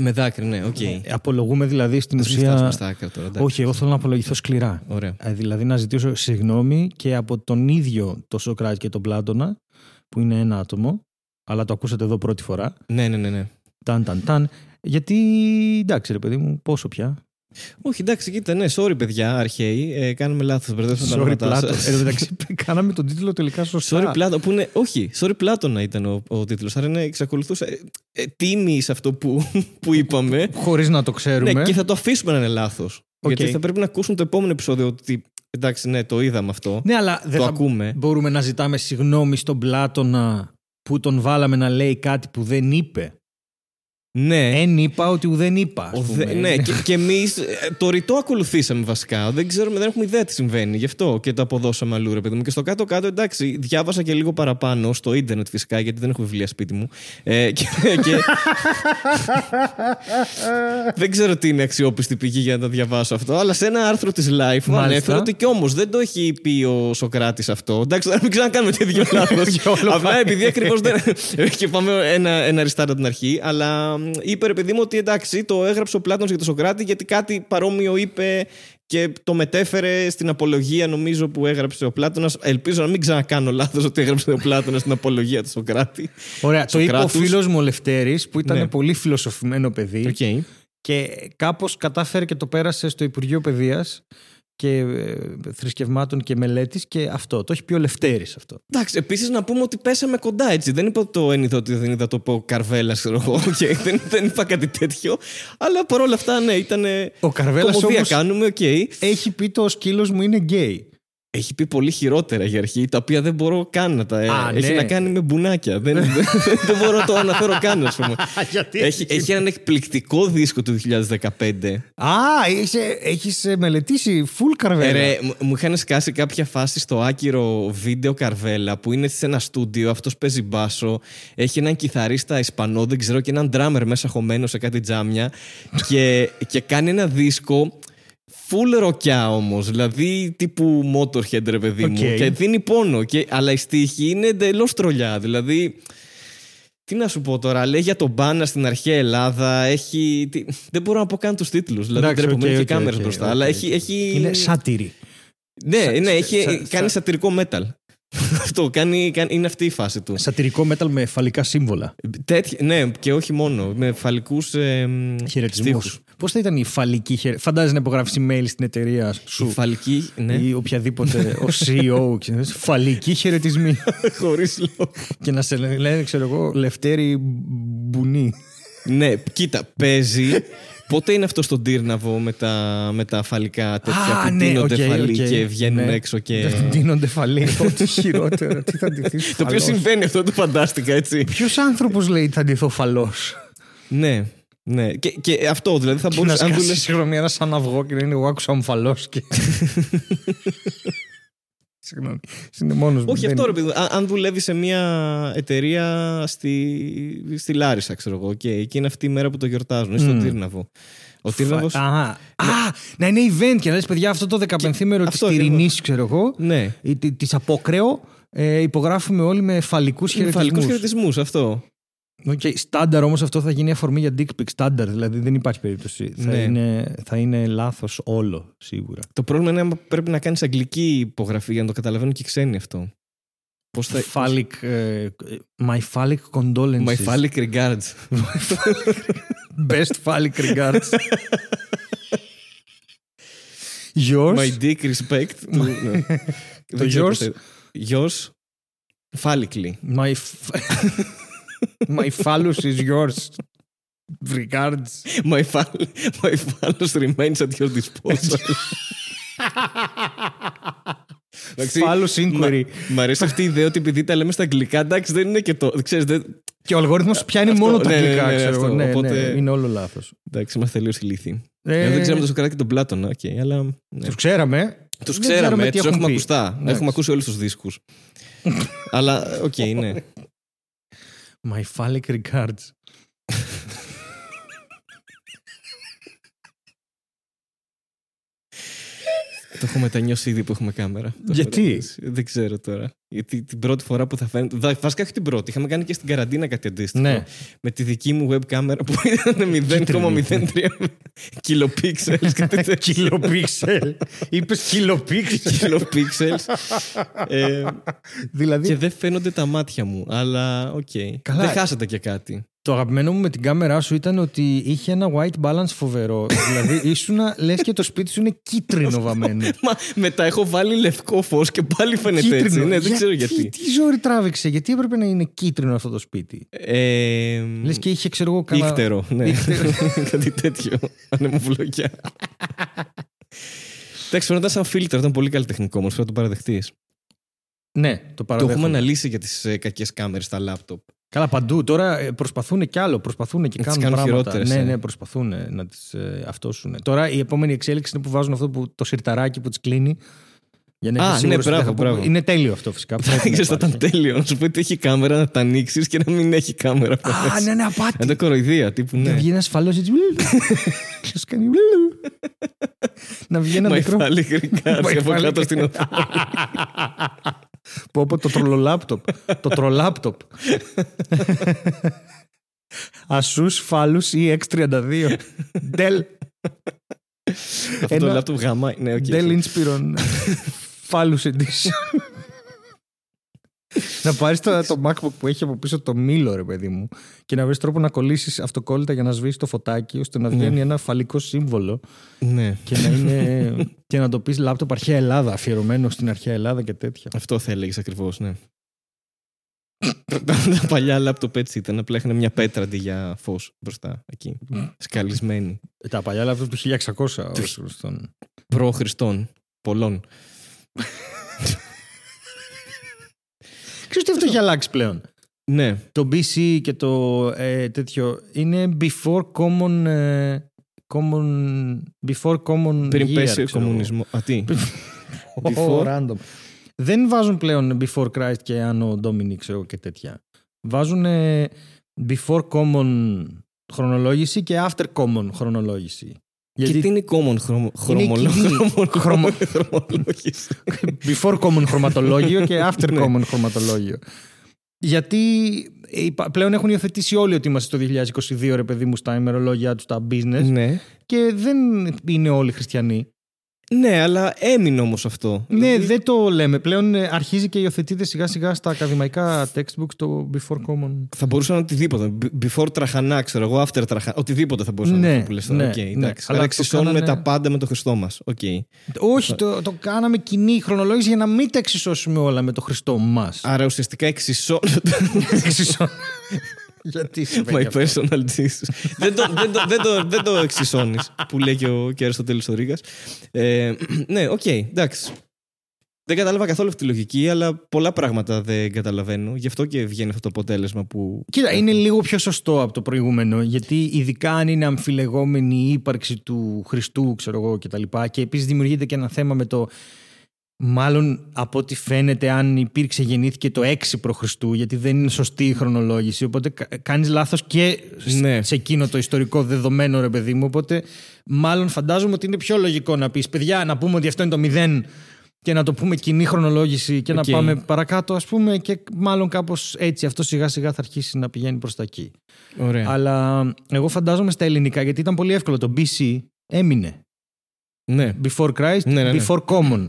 Με δάκρυ, ναι, οκ. Ε, Απολογούμαι δηλαδή στην Ας μην φτάσουμε ουσία. στα άκρα τώρα. εντάξει. Όχι, εγώ θέλω να απολογηθώ σκληρά. Ωραία. Ε, Δηλαδή να ζητήσω συγγνώμη και από τον ίδιο το Σοκράτη και τον Πλάτωνα, που είναι ένα άτομο, αλλά το ακούσατε εδώ πρώτη φορά. Ναι, ναι, ναι. ναι. Ταν, ταν, ταν. Γιατί εντάξει, ρε παιδί μου, πόσο πια. Όχι, εντάξει, κοίτα, ναι, sorry παιδιά, αρχαίοι. Ε, κάνουμε λάθος. Μπερδέψαμε τα Sorry, ονόματά Πλάτων. σας. Εν τω μεταξύ, [LAUGHS] κάναμε τον τίτλο τελικά σωστά. Sorry Πλάτων, που είναι. Όχι, Sorry Πλάτωνα ήταν ο, ο τίτλος. Άρα είναι, εξακολουθούσε. Ε, ε, τίμη σε αυτό που, [LAUGHS] που είπαμε. Χωρίς να το ξέρουμε. ναι, και θα το αφήσουμε να είναι λάθος. Οκ. Γιατί θα πρέπει να ακούσουν το επόμενο επεισόδιο ότι. Εντάξει, ναι, το είδαμε αυτό. Ναι, αλλά δεν το θα ακούμε. μπορούμε να ζητάμε συγγνώμη στον Πλάτωνα που τον βάλαμε να λέει κάτι που δεν είπε. Ναι. Εν είπα ότι δεν είπα. ας Ο πούμε. δε- ναι, και, και εμείς το ρητό ακολουθήσαμε βασικά. Δεν ξέρουμε, δεν έχουμε ιδέα τι συμβαίνει. Γι' αυτό και το αποδώσαμε αλλού, ρε παιδί μου. Και στο κάτω-κάτω, εντάξει, διάβασα και λίγο παραπάνω στο ίντερνετ φυσικά, γιατί δεν έχω βιβλία σπίτι μου. Ε, και, και- δεν ξέρω τι είναι αξιόπιστη πηγή για να τα διαβάσω αυτό, αλλά σε ένα άρθρο της Life μου Μάλιστα. ανέφερε ότι κι όμως δεν το έχει πει ο Σοκράτης αυτό. Εντάξει, να μην ξανακάνουμε τέτοιο λάθος. [LAUGHS] Για όλο Απλά πάει. επειδή ακριβώς δεν. [LAUGHS] και πάμε ένα, ένα restart από την αρχή. Αλλά μ, είπε ρε παιδί μου ότι εντάξει, το έγραψε ο Πλάτωνος για τον Σοκράτη γιατί κάτι παρόμοιο είπε και το μετέφερε στην απολογία νομίζω που έγραψε ο Πλάτωνας. Ελπίζω να μην ξανακάνω λάθος ότι έγραψε ο Πλάτωνας στην απολογία του Σοκράτη. Ωραία, το είπε ο Σοκράτους. φίλος μου ο Λευτέρης που ήταν Ναι. πολύ φιλοσοφημένο παιδί Okay. και κάπως κατάφερε και το πέρασε στο Υπουργείο Παιδείας και ε, θρησκευμάτων και μελέτης και αυτό. Το έχει πει ο Λευτέρης αυτό. Εντάξει, επίσης να πούμε ότι πέσαμε κοντά έτσι. Δεν είπα το εν οίδα ότι ουδέν οίδα το 'πε ο Καρβέλας, ξέρω εγώ. [LAUGHS] Οκ, δεν, δεν είπα κάτι τέτοιο. Αλλά παρόλα αυτά, ναι, ήταν. Ο Καρβέλας Κωμωδία όμως κάνουμε, οκ. έχει πει ο σκύλος μου είναι γκέι. Έχει πει πολύ χειρότερα για αρχή, τα οποία δεν μπορώ καν να τα. ε, Α, έχει ναι. να κάνει με μπουνάκια. δεν, [LAUGHS] δεν, δεν μπορώ να το αναφέρω καν, ας πούμε. Γιατί έχει, έχει έναν εκπληκτικό δίσκο του 2015. Α, είσαι, έχεις ε, μελετήσει full Ε, Καρβέλα. ρε, μου- μου είχαν σκάσει κάποια φάση στο άκυρο βίντεο Καρβέλα που είναι σε ένα στούντιο, αυτός παίζει μπάσο, έχει έναν κιθαρίστα Ισπανό, δεν ξέρω, και έναν drummer μέσα χωμένο σε κάτι τζάμια και, και κάνει ένα δίσκο full ροκιά όμως, δηλαδή τύπου Motorhead ρε παιδί μου Οκ. και δίνει πόνο, και, αλλά οι στίχοι είναι εντελώς τρολιά, δηλαδή Τι να σου πω τώρα, λέει για τον Μπάνα στην αρχαία Ελλάδα. Έχει. τι- Δεν μπορώ να πω καν τους τίτλους. Δηλαδή Εντάξει, δεν τρέπομαι οκ, και OK, κάμερα OK, μπροστά. οκ, αλλά οκ. έχει. έχει... Είναι σάτιρα. Ναι, σα- ναι, έχει σα- κάνει σα- σατιρικό metal. [LAUGHS] Αυτό κάνει, κάνει- είναι αυτή η φάση του. Σατιρικό metal με φαλλικά σύμβολα. Τέτοια, ναι, και όχι μόνο. Με φαλλικούς ε, Χαιρετισμούς. Πώς θα ήταν οι φαλλικοί χαιρετισμοί. Φαντάζεσαι να υπογράφεις email στην εταιρεία Οι σου φαλλικοί, ναι, ή οποιαδήποτε, ο [LAUGHS] CEO, ξέρεις, φαλλικοί χαιρετισμοί. [LAUGHS] χωρίς λόγο. και να σε λένε, ξέρω εγώ, Λευτέρη Μπουνή. ναι, κοίτα, παίζει. Πότε είναι αυτό στον Τύρναβο με τα, με τα φαλλικά τέτοια Α, που ναι, ντύνονται OK, φαλλοί OK. και βγαίνουν Ναι. έξω και. Ντύνονται φαλλοί. [LAUGHS] Ό,τι χειρότερο. Τι θα ντυθείς [LAUGHS] Το οποίο φαλλός. συμβαίνει αυτό, το φαντάστηκα έτσι. Ποιος άνθρωπος λέει θα ντυθώ φαλλός. ναι, ναι. Και, και αυτό δηλαδή θα Και να μπορούσε. Αν σκάσει δουλεύει. συγγνώμη ένα σαν αυγό και να είναι εγώ άκουσα ομφαλό. Και... [LAUGHS] Συγγνώμη. Είναι μόνο μου. Όχι δεν- αυτό, ρε παιδί. μου. Αν, αν δουλεύει σε μια εταιρεία στη, στη Λάρισα, ξέρω εγώ, και εκεί είναι αυτή η μέρα που το γιορτάζουν, ή στον Μμ. Τύρναβο. Ο Τύρναβο. Α, α, να είναι event και να λες παιδιά αυτό το 15μέρο της αυτό Τυρινής ξέρω εγώ Ναι. ή τη- της Απόκρεο ε, υπογράφουμε όλοι με φαλικούς Με φαλικούς χαιρετισμούς. χαιρετισμούς, αυτό. Οκ, Στάνταρ όμως αυτό θα γίνει αφορμή για dick pic στάνταρ δηλαδή δεν υπάρχει περίπτωση. Θα, Ναι. είναι, θα είναι λάθος όλο σίγουρα. Το πρόβλημα είναι αν πρέπει να κάνεις αγγλική υπογραφή για να το καταλαβαίνουν και οι ξένοι αυτό. Πώς θα. Phallic, ε, my phallic condolences. My phallic regards. [LAUGHS] Best phallic regards. Yours; My dick respect. του- ναι. [LAUGHS] Δεν ξέρω yours? πώς θα- Yours. Phallically. My, f- [LAUGHS] my phallus is yours. Regards. My, phall- my phallus remains at your disposal. Εντάξει, Phallus inquiry. Μ' μ' αρέσει αυτή η ιδέα ότι επειδή τα λέμε στα αγγλικά, εντάξει, δεν είναι και το. Ξέρεις, δεν... Και ο αλγόριθμος πιάνει Αυτό, μόνο τα ναι, ναι, αγγλικά, ναι, ξέρω αυτό, εγώ. Ναι, οπότε- ναι, είναι όλο λάθος. Εντάξει, είμαστε τελείως ηλίθιοι. Ε, Ε, δεν ξέραμε το Σοκράτη και τον Πλάτωνα, οκ, αλλά. Ναι. Τους ξέραμε. Τους δεν ξέραμε, τι τους έχουν έχουμε πει. ακουστά. Εντάξει. Έχουμε ακούσει όλους τους δίσκους. [LAUGHS] αλλά, οκ, ναι. My phallic regards. [LAUGHS] Το έχω μετανιώσει ήδη που έχουμε κάμερα. Το έχω Γιατί; μετανιώσει. Δεν ξέρω τώρα. Γιατί την πρώτη φορά που θα φαίνεται. Βα- Βασικά όχι την πρώτη. Είχαμε κάνει και στην καραντίνα κάτι αντίστοιχο. Ναι. Με τη δική μου web κάμερα που ήταν 0,03 kilopixels. κάτι τέτοιο. Κιλοπίξελς. Είπες κιλοπίξελ. kilopixels. ε, δηλαδή και δεν φαίνονται τα μάτια μου. Αλλά οκ. Καλά. Δεν χάσατε και κάτι. Το αγαπημένο μου με την κάμερά σου ήταν ότι είχε ένα white balance φοβερό. [LAUGHS] δηλαδή ήσουν λες και το σπίτι σου είναι κίτρινο βαμμένο. [LAUGHS] Μα μετά έχω βάλει λευκό φως και πάλι φαίνεται έτσι. Ναι, δεν ξέρω γιατί. Τι ζόρι τράβηξε, γιατί έπρεπε να είναι κίτρινο αυτό το σπίτι; Ε, Λες και είχε, ξέρω εγώ, κανένα. Ίκτερο, ναι. Ίκτερο. [LAUGHS] Κάτι τέτοιο. Ανεμοβλογιά. Εντάξει, φαίνονταν σαν φίλτρο, ήταν πολύ καλλιτεχνικό όμως. Πρέπει να το παραδεχτείς. Ναι, το Το παραδέχομαι. έχουμε αναλύσει για τις ε, κακές κάμερες στα λάπτοπ. Καλά, παντού. Τώρα ε, προσπαθούν κι άλλο. Προσπαθούν και Να τις κάνουν κάνουν πράγματα. χειρότερες, ναι, ε. ναι, προσπαθούν να τις ε, αυτόσουν. Τώρα η επόμενη εξέλιξη είναι που βάζουν αυτό που, το σιρταράκι που τις κλείνει. Για να Α, είσαι ναι, σίγουρος ότι δεν μπράβο, θα- μπράβο. Είναι τέλειο αυτό φυσικά. πρέπει να Ξέρεις, θα ήταν υπάρχει. τέλειο. Να σου πω ότι έχει κάμερα να τα ανοίξεις και να μην έχει κάμερα. από Α, μέσα. ναι, ναι, απάτη. Είναι κοροϊδία τύπου, Να ναι. βγει ένας ασφαλό έτσι. Ποιος κάνει. Να βγει ένα Μα μικρό. υφάλει γρηγάρι My από phallic- κάτω στην οθόνη. Πω πω το τρολολάπτοπ. το τρολάπτοπ. Ασούς φάλους ή X32. Dell. Αυτό το Ένα- λάπτοπ γάμα. Ναι, οκ. Dell Inspiron φάλους edition. Να πάρεις το, το MacBook που έχει από πίσω το μήλο ρε παιδί μου και να βρεις τρόπο να κολλήσεις αυτοκόλλητα για να σβήσεις το φωτάκι ώστε να βγαίνει ένα φαλικό σύμβολο Ναι. και να, είναι, και να το πεις λάπτοπ αρχαία Ελλάδα αφιερωμένο στην αρχαία Ελλάδα και τέτοια. Αυτό θα έλεγες ακριβώς, ναι. Τα παλιά λάπτοπ έτσι ήταν. Απλά είχαν μια πέτρα αντί για φως μπροστά εκεί. Σκαλισμένη. Ε, Τα παλιά λάπτοπ του 1600 ως γνωστόν. Προ Χριστών. Πολλών. Ξέρεις τι αυτό έχει αλλάξει πλέον; Ναι. Το BC και το ε, τέτοιο είναι before common, ε, common before common Πριν year, πέσει ο ξέρω εγώ. κομμουνισμό. Α, τι; Ω, Before. random. Δεν βάζουν πλέον before Christ και Anno Domini ξέρω και τέτοια. Βάζουν ε, before common χρονολόγηση και after common χρονολόγηση. Και τι είναι η common χρωμο- χρωμολο- εκείνη- χρωμο- χρωμο- [LAUGHS] χρωμολόγηση. before common χρονολόγιο και after Ναι. common χρονολόγιο. Γιατί ε, πλέον έχουν υιοθετήσει όλοι ότι είμαστε το 2022, ρε παιδί μου, στα ημερολόγια του, στα business. Ναι. Και δεν είναι όλοι χριστιανοί. Ναι, αλλά έμεινε όμως αυτό. Ναι, Δηλαδή, δεν το λέμε. Πλέον ε, αρχίζει και υιοθετείται σιγά σιγά στα ακαδημαϊκά textbooks το Before Common. Θα μπορούσε να είναι οτιδήποτε. Be- Before τραχανά, ξέρω εγώ, after τραχανά. Οτιδήποτε θα μπορούσε να Ναι, είναι αυτό που λες τώρα. ναι, Οκ, ναι. εντάξει. Αλλά Αλλά το εξισώνουμε κάνανε- τα πάντα με τον Χριστό μας. Οκ. Όχι, το, το κάναμε κοινή χρονολόγηση για να μην τα εξισώσουμε όλα με το Χριστό μας. Άρα ουσιαστικά εξισώνονται. [LAUGHS] Γιατί [LAUGHS] συμβαίνει My αυτό. personal Jesus. δεν, το, δεν, το, δεν, το, δεν το εξισώνεις, που λέει και ο, και ο Αριστοτέλης ο Ρήγας. Ε, ναι, οκ, εντάξει. Δεν κατάλαβα καθόλου αυτή τη λογική, αλλά πολλά πράγματα δεν καταλαβαίνω. Γι' αυτό και βγαίνει αυτό το αποτέλεσμα που. Κοίτα, είναι λίγο πιο σωστό από το προηγούμενο, γιατί ειδικά αν είναι αμφιλεγόμενη η ύπαρξη του Χριστού, ξέρω εγώ κτλ. Και επίσης δημιουργείται και ένα θέμα με το. Μάλλον από ό,τι φαίνεται, αν υπήρξε, γεννήθηκε το 6 π.Χ., γιατί δεν είναι σωστή η χρονολόγηση. Οπότε κάνεις λάθος και σ- Ναι. σε εκείνο το ιστορικό δεδομένο, ρε παιδί μου. Οπότε, μάλλον φαντάζομαι ότι είναι πιο λογικό να πεις: Παιδιά, να πούμε ότι αυτό είναι το 0 και να το πούμε κοινή χρονολόγηση και Οκ. να πάμε παρακάτω, ας πούμε, και μάλλον κάπως έτσι αυτό σιγά σιγά θα αρχίσει να πηγαίνει προς τα εκεί. Ωραία. Αλλά εγώ φαντάζομαι στα ελληνικά, γιατί ήταν πολύ εύκολο. Το BC έμεινε. Ναι. Before Christ, Ναι, ναι, ναι. before common.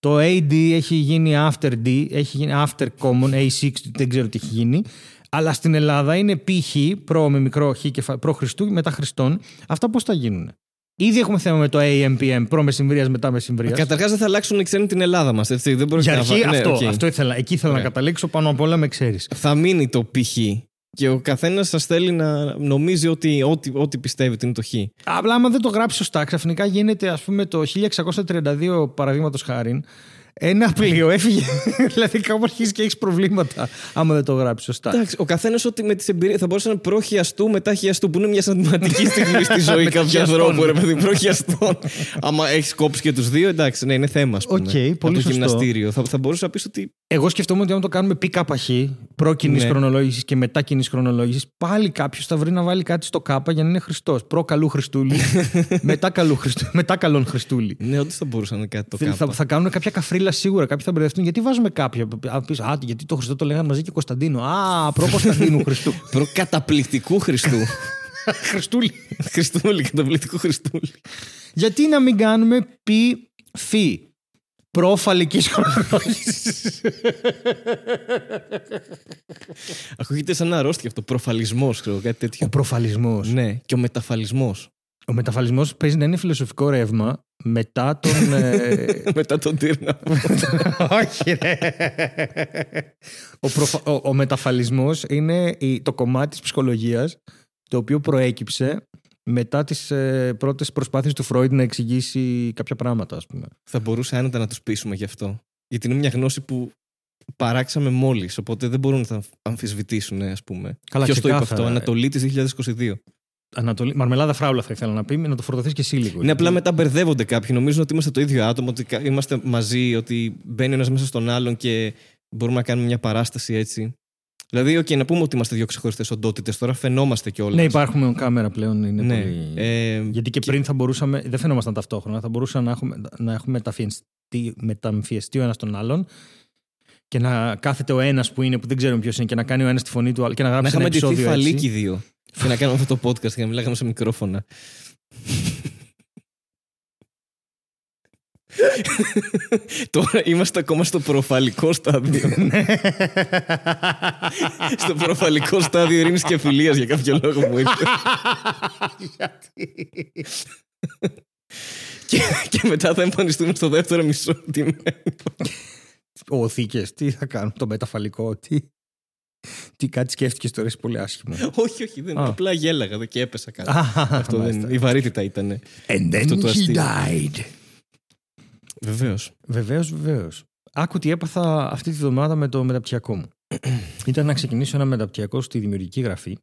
Το AD έχει γίνει after D, έχει γίνει after common, AC, δεν ξέρω τι έχει γίνει. Αλλά στην Ελλάδα είναι π.χ. προ με μικρό χ και φα- προ Χριστού μετά Χριστόν. Αυτά πώς θα γίνουν; Ήδη έχουμε θέμα με το AM-PM, προ μεσημβρίας μετά μεσημβρίας. Καταρχάς δεν θα αλλάξουν οι ξένοι την Ελλάδα μας. Δεν μπορείς Για να αρχίσουμε βα- ναι, αυτό, οκ. αυτό ήθελα. Εκεί ήθελα να Ωραία. καταλήξω πάνω απ' όλα με ξέρεις. Θα μείνει το π.χ. Και ο καθένας σας θέλει να νομίζει ότι ό,τι, ό,τι πιστεύει ότι είναι το χ. Απλά, άμα δεν το γράψει σωστά, ξαφνικά γίνεται, ας πούμε, το 1632 παραδείγματος χάρη. Ένα πλοίο έφυγε. [LAUGHS] δηλαδή, κάπου αρχίζει και έχεις προβλήματα, άμα δεν το γράψεις σωστά. Εντάξει, ο καθένας ότι με τις εμπειρίε θα μπορούσε να είναι προχιαστού μετά χιαστού, που είναι μια σημαντική στιγμή στη ζωή [LAUGHS] κάποιου Μεταχιαστών. ανθρώπου, ρε παιδί, προχιαστών. Άμα έχεις κόψει και τους δύο, εντάξει, ναι, είναι θέμα. Ας πούμε. Οκ, Από πολύ το σωστό. γυμναστήριο. Θα, θα μπορούσε να πεις ότι. Εγώ σκεφτόμουν ότι αν το κάνουμε ΠΚΧ, προ κοινή Ναι. χρονολόγησης και μετά κοινή χρονολόγησης, πάλι κάποιος θα βρει να βάλει κάτι στο ΚΑΠΑ για να είναι Χριστός. Προ καλού Χριστούλη, [LAUGHS] μετά, καλού Χριστού, μετά καλόν Χριστούλη. Ναι, ότι θα μπορούσε να είναι κάτι το Θα, κάπου. θα κάνουν κάποια καφρίλα σίγουρα. Κάποιοι θα μπερδευτούν. Γιατί βάζουμε κάποια. Α, πεις, α, γιατί το Χριστό το λέγανε μαζί και Κωνσταντίνο. Α, προ Κωνσταντίνου Χριστού. [LAUGHS] Προκαταπληκτικού Χριστού. [LAUGHS] Χριστούλη. Χριστούλη, καταπληκτικού Χριστούλη. Γιατί να μην κάνουμε πι φι. Προφαλική χρονολόγηση. Ακούγεται σαν ένα αρρώστια αυτό. Προφαλισμός, ξέρω κάτι τέτοιο. Ο προφαλισμός. Ναι, και ο μεταφαλισμός. Ο μεταφαλισμός παίζει να είναι φιλοσοφικό ρεύμα μετά τον. ε, [LAUGHS] Μετά τον Τύρνα. [LAUGHS] Όχι, ρε. Ο, προφα... ο, ο μεταφαλισμός είναι η- το κομμάτι της ψυχολογίας το οποίο προέκυψε μετά τις ε, πρώτες προσπάθειες του Φρόιντ να εξηγήσει κάποια πράγματα, ας πούμε. θα μπορούσε άνετα να τους πείσουμε γι' αυτό. Γιατί είναι μια γνώση που παράξαμε μόλις. Οπότε δεν μπορούν να τα αμφισβητήσουν, ας πούμε. Καλά, Ποιος το είπε ξεκάθαρα. αυτό, Ανατολή της 2022. Ανατολή... Μαρμελάδα φράουλα θα ήθελα να πει, να το φορτωθείς και εσύ λίγο. Ναι, απλά μετά μπερδεύονται κάποιοι. Νομίζουν ότι είμαστε το ίδιο άτομο, ότι κα- είμαστε μαζί, ότι μπαίνει ένας μέσα στον άλλον και μπορούμε να κάνουμε μια παράσταση έτσι. Δηλαδή, OK, να πούμε ότι είμαστε δύο ξεχωριστές οντότητες. Τώρα φαινόμαστε κιόλας. Ναι, υπάρχουμε κάμερα πλέον. Είναι Ναι. πολύ... Ε, Γιατί και πριν θα μπορούσαμε, δεν φαινόμασταν ταυτόχρονα, θα μπορούσαμε να έχουμε, να έχουμε μεταμφιεστεί, μεταμφιεστεί ο ένας τον άλλον και να κάθεται ο ένας που είναι, που δεν ξέρουμε ποιος είναι, και να κάνει ο ένας τη φωνή του άλλου και να να γράψει ένα είχαμε ντυθεί επεισόδιο έτσι. φαλίκι δύο. Και να κάνουμε αυτό το podcast και να μιλάγαμε σε μικρόφωνα. Τώρα είμαστε ακόμα στο προφαλικό στάδιο. στο προφαλικό στάδιο ειρήνης και φιλίας για κάποιο λόγο μου ήρθε. και, και μετά θα εμφανιστούμε στο δεύτερο μισό ντυμένοι. Ο Θήκε, τι θα κάνουν, το μεταφαλικό, τι. Τι κάτι σκέφτηκε τώρα, είσαι πολύ άσχημο. [LAUGHS] όχι, όχι, δεν, Α. απλά γέλαγα και έπεσα κάτι. Α, [LAUGHS] Αυτό δεν, μάλιστα. η βαρύτητα ήταν. And Αυτό then το he αστείο. died. Βεβαίως. Βεβαίως, βεβαίως. Άκου τι έπαθα αυτή τη βδομάδα με το μεταπτυχιακό μου. [CLEARS THROAT] Ήταν να ξεκινήσω ένα μεταπτυχιακό στη δημιουργική γραφή